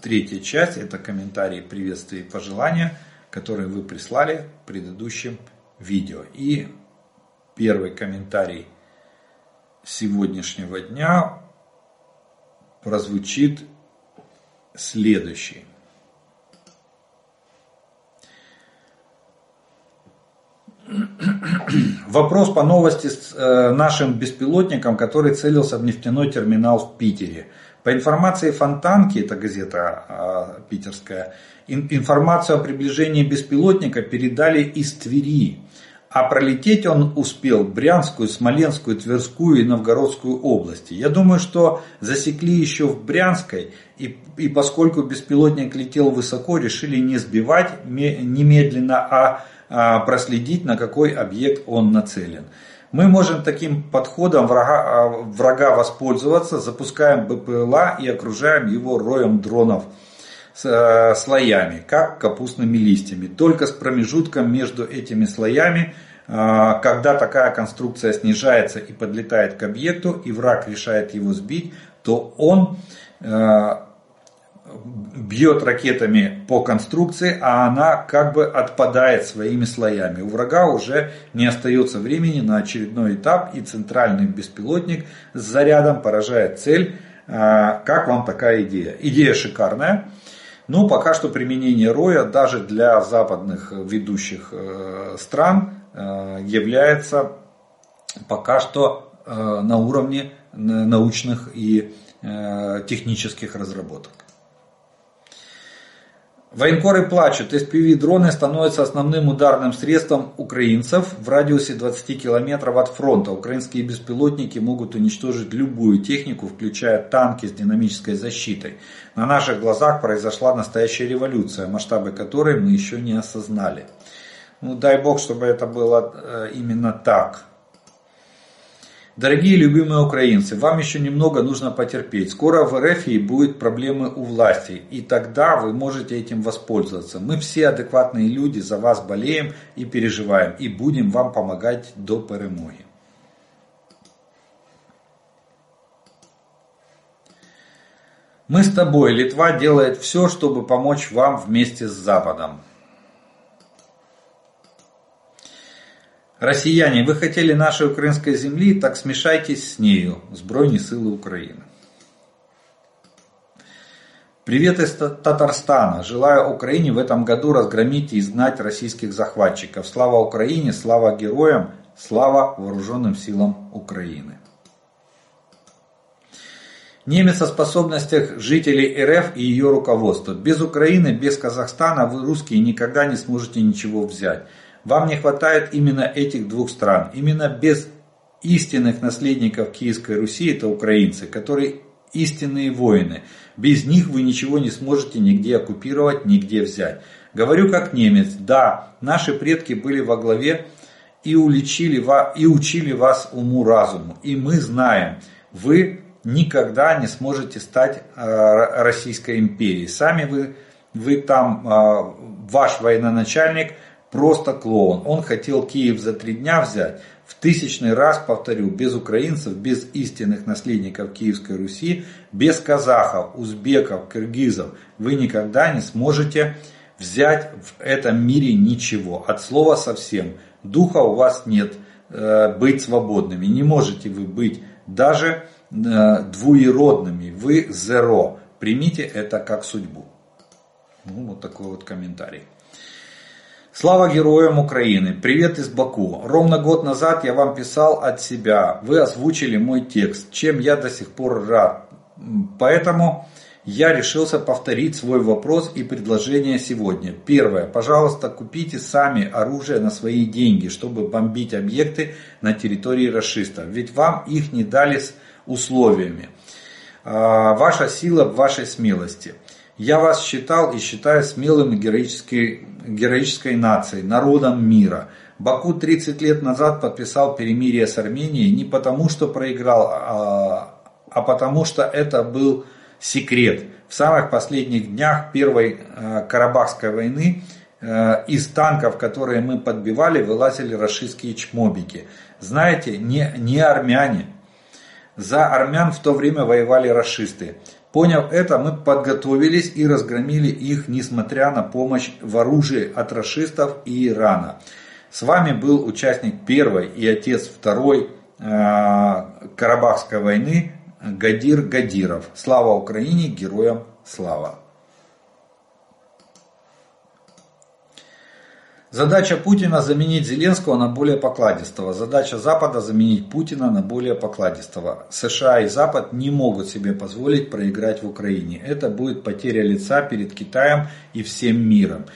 третья часть, это комментарии, приветствия и пожелания, которые вы прислали в предыдущем видео. И первый комментарий сегодняшнего дня прозвучит следующий. [clears throat] Вопрос по новости с э, нашим беспилотником, который целился в нефтяной терминал в Питере. По информации Фонтанки, это газета э, питерская, информацию о приближении беспилотника передали из Твери. А пролететь он успел Брянскую, Смоленскую, Тверскую и Новгородскую области. Я думаю, что засекли еще в Брянской, и, и поскольку беспилотник летел высоко, решили не сбивать немедленно, а а, проследить, на какой объект он нацелен. Мы можем таким подходом врага, а, врага воспользоваться, запускаем БПЛА и окружаем его роем дронов э, слоями, как капустными листьями. Только с промежутком между этими слоями, а, когда такая конструкция снижается и подлетает к объекту, и враг решает его сбить, то он бьет ракетами по конструкции, а она как бы отпадает своими слоями. У врага уже не остается времени на очередной этап, и центральный беспилотник с зарядом поражает цель. А, как вам такая идея? Идея шикарная. Но пока что применение роя даже для западных ведущих э, стран э, является пока что э, на уровне научных и технических разработок. Военкоры плачут, SPV-дроны становятся основным ударным средством украинцев в радиусе 20 километров от фронта. Украинские беспилотники могут уничтожить любую технику, включая танки с динамической защитой. На наших глазах произошла настоящая революция, масштабы которой мы еще не осознали. Ну дай бог, чтобы это было э, именно так. Дорогие любимые украинцы, вам еще немного нужно потерпеть. Скоро в РФ будет проблемы у власти, и тогда вы можете этим воспользоваться. Мы все адекватные люди, за вас болеем и переживаем, и будем вам помогать до перемоги. Мы с тобой, Литва делает все, чтобы помочь вам вместе с Западом. Россияне, вы хотели нашей украинской земли, так смешайтесь с нею, Збройні силы Украины. Привет из Татарстана. Желаю Украине в этом году разгромить и изгнать российских захватчиков. Слава Украине, слава героям, слава вооруженным силам Украины. Немец о способностях жителей РФ и ее руководства. Без Украины, без Казахстана вы, русские, никогда не сможете ничего взять. Вам не хватает именно этих двух стран. Именно без истинных наследников Киевской Руси, это украинцы, которые истинные воины. Без них вы ничего не сможете нигде оккупировать, нигде взять. Говорю как немец, да, наши предки были во главе и, уличили, и учили вас уму-разуму. И мы знаем, вы никогда не сможете стать э, Российской империей. Сами вы, вы там, э, ваш военачальник просто клоун. Он хотел Киев за три дня взять. В тысячный раз повторю, без украинцев, без истинных наследников Киевской Руси, без казахов, узбеков, киргизов вы никогда не сможете взять в этом мире ничего. От слова совсем. Духа у вас нет э, быть свободными. Не можете вы быть даже Э, двуеродными, вы зеро. Примите это как судьбу. Ну, вот такой вот комментарий. Слава героям Украины! Привет из Баку! Ровно год назад я вам писал от себя. Вы озвучили мой текст, чем я до сих пор рад. Поэтому я решился повторить свой вопрос и предложение сегодня. Первое. Пожалуйста, купите сами оружие на свои деньги, чтобы бомбить объекты на территории расистов. Ведь вам их не дали с условиями. А, ваша сила в вашей смелости. Я вас считал и считаю смелым и героической, героической нацией, народом мира. Баку 30 лет назад подписал перемирие с Арменией не потому, что проиграл, а, а потому что это был секрет. В самых последних днях Первой а, Карабахской войны а, из танков, которые мы подбивали, вылазили расистские чмобики. Знаете, не, не армяне, за армян в то время воевали расисты. Поняв это, мы подготовились и разгромили их, несмотря на помощь в оружии от расистов и Ирана. С вами был участник первой и отец второй э, Карабахской войны Гадир Гадиров. Слава Украине, героям слава! Задача Путина заменить Зеленского на более покладистого. Задача Запада заменить Путина на более покладистого. США и Запад не могут себе позволить проиграть в Украине. Это будет потеря лица перед Китаем и всем миром.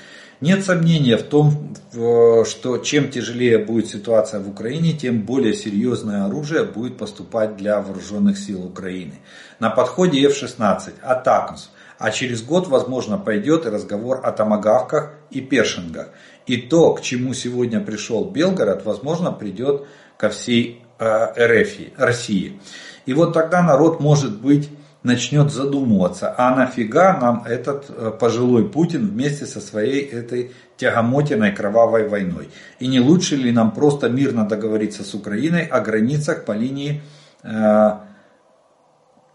Нет сомнения в том, что чем тяжелее будет ситуация в Украине, тем более серьезное оружие будет поступать для вооруженных сил Украины. На подходе F-16, Атакмс, а через год, возможно, пойдет и разговор о томагавках и першингах. И то, к чему сегодня пришел Белгород, возможно, придет ко всей э, РФ, России. И вот тогда народ, может быть, начнет задумываться, а нафига нам этот э, пожилой Путин вместе со своей этой тягомотиной кровавой войной? И не лучше ли нам просто мирно договориться с Украиной о границах по линии э,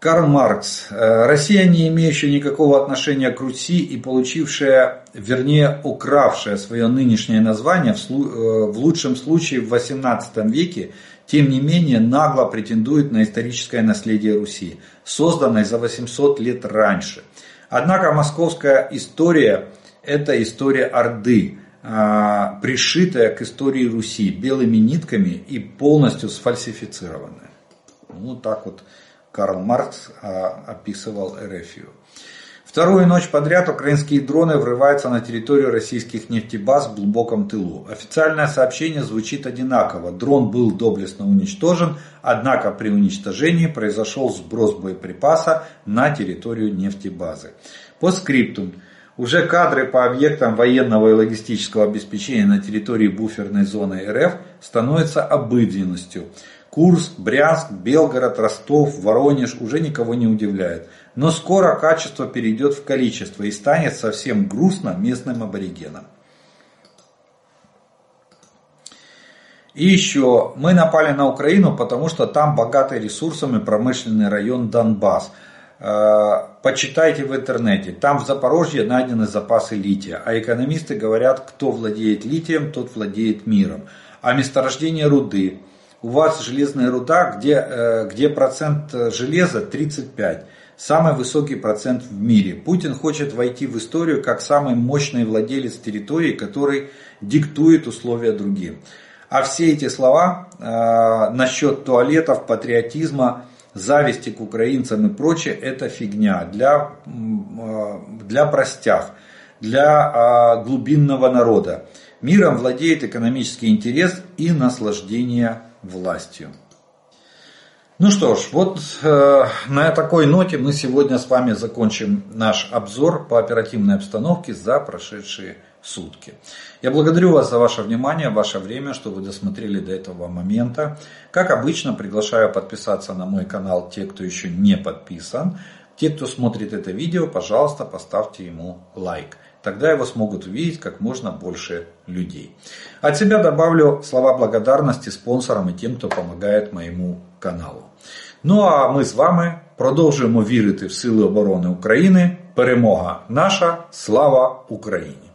Карл Маркс. Э, Россия, не имеющая никакого отношения к Руси и получившая, вернее, укравшая свое нынешнее название, в э, лучшем случае в XVIII веке, тем не менее нагло претендует на историческое наследие Руси, созданное за 800 лет раньше. Однако московская история – это история Орды, а, пришитая к истории Руси белыми нитками и полностью сфальсифицированная. Ну, так вот Карл Маркс а, описывал Эрефию. Вторую ночь подряд украинские дроны врываются на территорию российских нефтебаз в глубоком тылу. Официальное сообщение звучит одинаково. Дрон был доблестно уничтожен, однако при уничтожении произошел сброс боеприпаса на территорию нефтебазы. По скриптум. Уже кадры по объектам военного и логистического обеспечения на территории буферной зоны РФ становятся обыденностью. Курск, Брянск, Белгород, Ростов, Воронеж уже никого не удивляет. Но скоро качество перейдет в количество и станет совсем грустно местным аборигенам. И еще, мы напали на Украину, потому что там богатый ресурсами промышленный район Донбасс. Э, почитайте в интернете, там в Запорожье найдены запасы лития, а экономисты говорят, кто владеет литием, тот владеет миром. А месторождение руды, у вас железная руда, где, э, где процент железа 35, самый высокий процент в мире. Путин хочет войти в историю как самый мощный владелец территории, который диктует условия другим. А все эти слова э, насчет туалетов, патриотизма, зависти к украинцам и прочее, это фигня для, э, для простях, для э, глубинного народа. Миром владеет экономический интерес и наслаждение властью. Ну что ж, вот э, на такой ноте мы сегодня с вами закончим наш обзор по оперативной обстановке за прошедшие сутки. Я благодарю вас за ваше внимание, ваше время, что вы досмотрели до этого момента. Как обычно, приглашаю подписаться на мой канал те, кто еще не подписан. Те, кто смотрит это видео, пожалуйста, поставьте ему лайк. Тогда его смогут увидеть как можно больше людей. От себя добавлю слова благодарности спонсорам и тем, кто помогает моему каналу. Ну а ми з вами продовжуємо вірити в Сили оборони України. Перемога наша, слава Україні!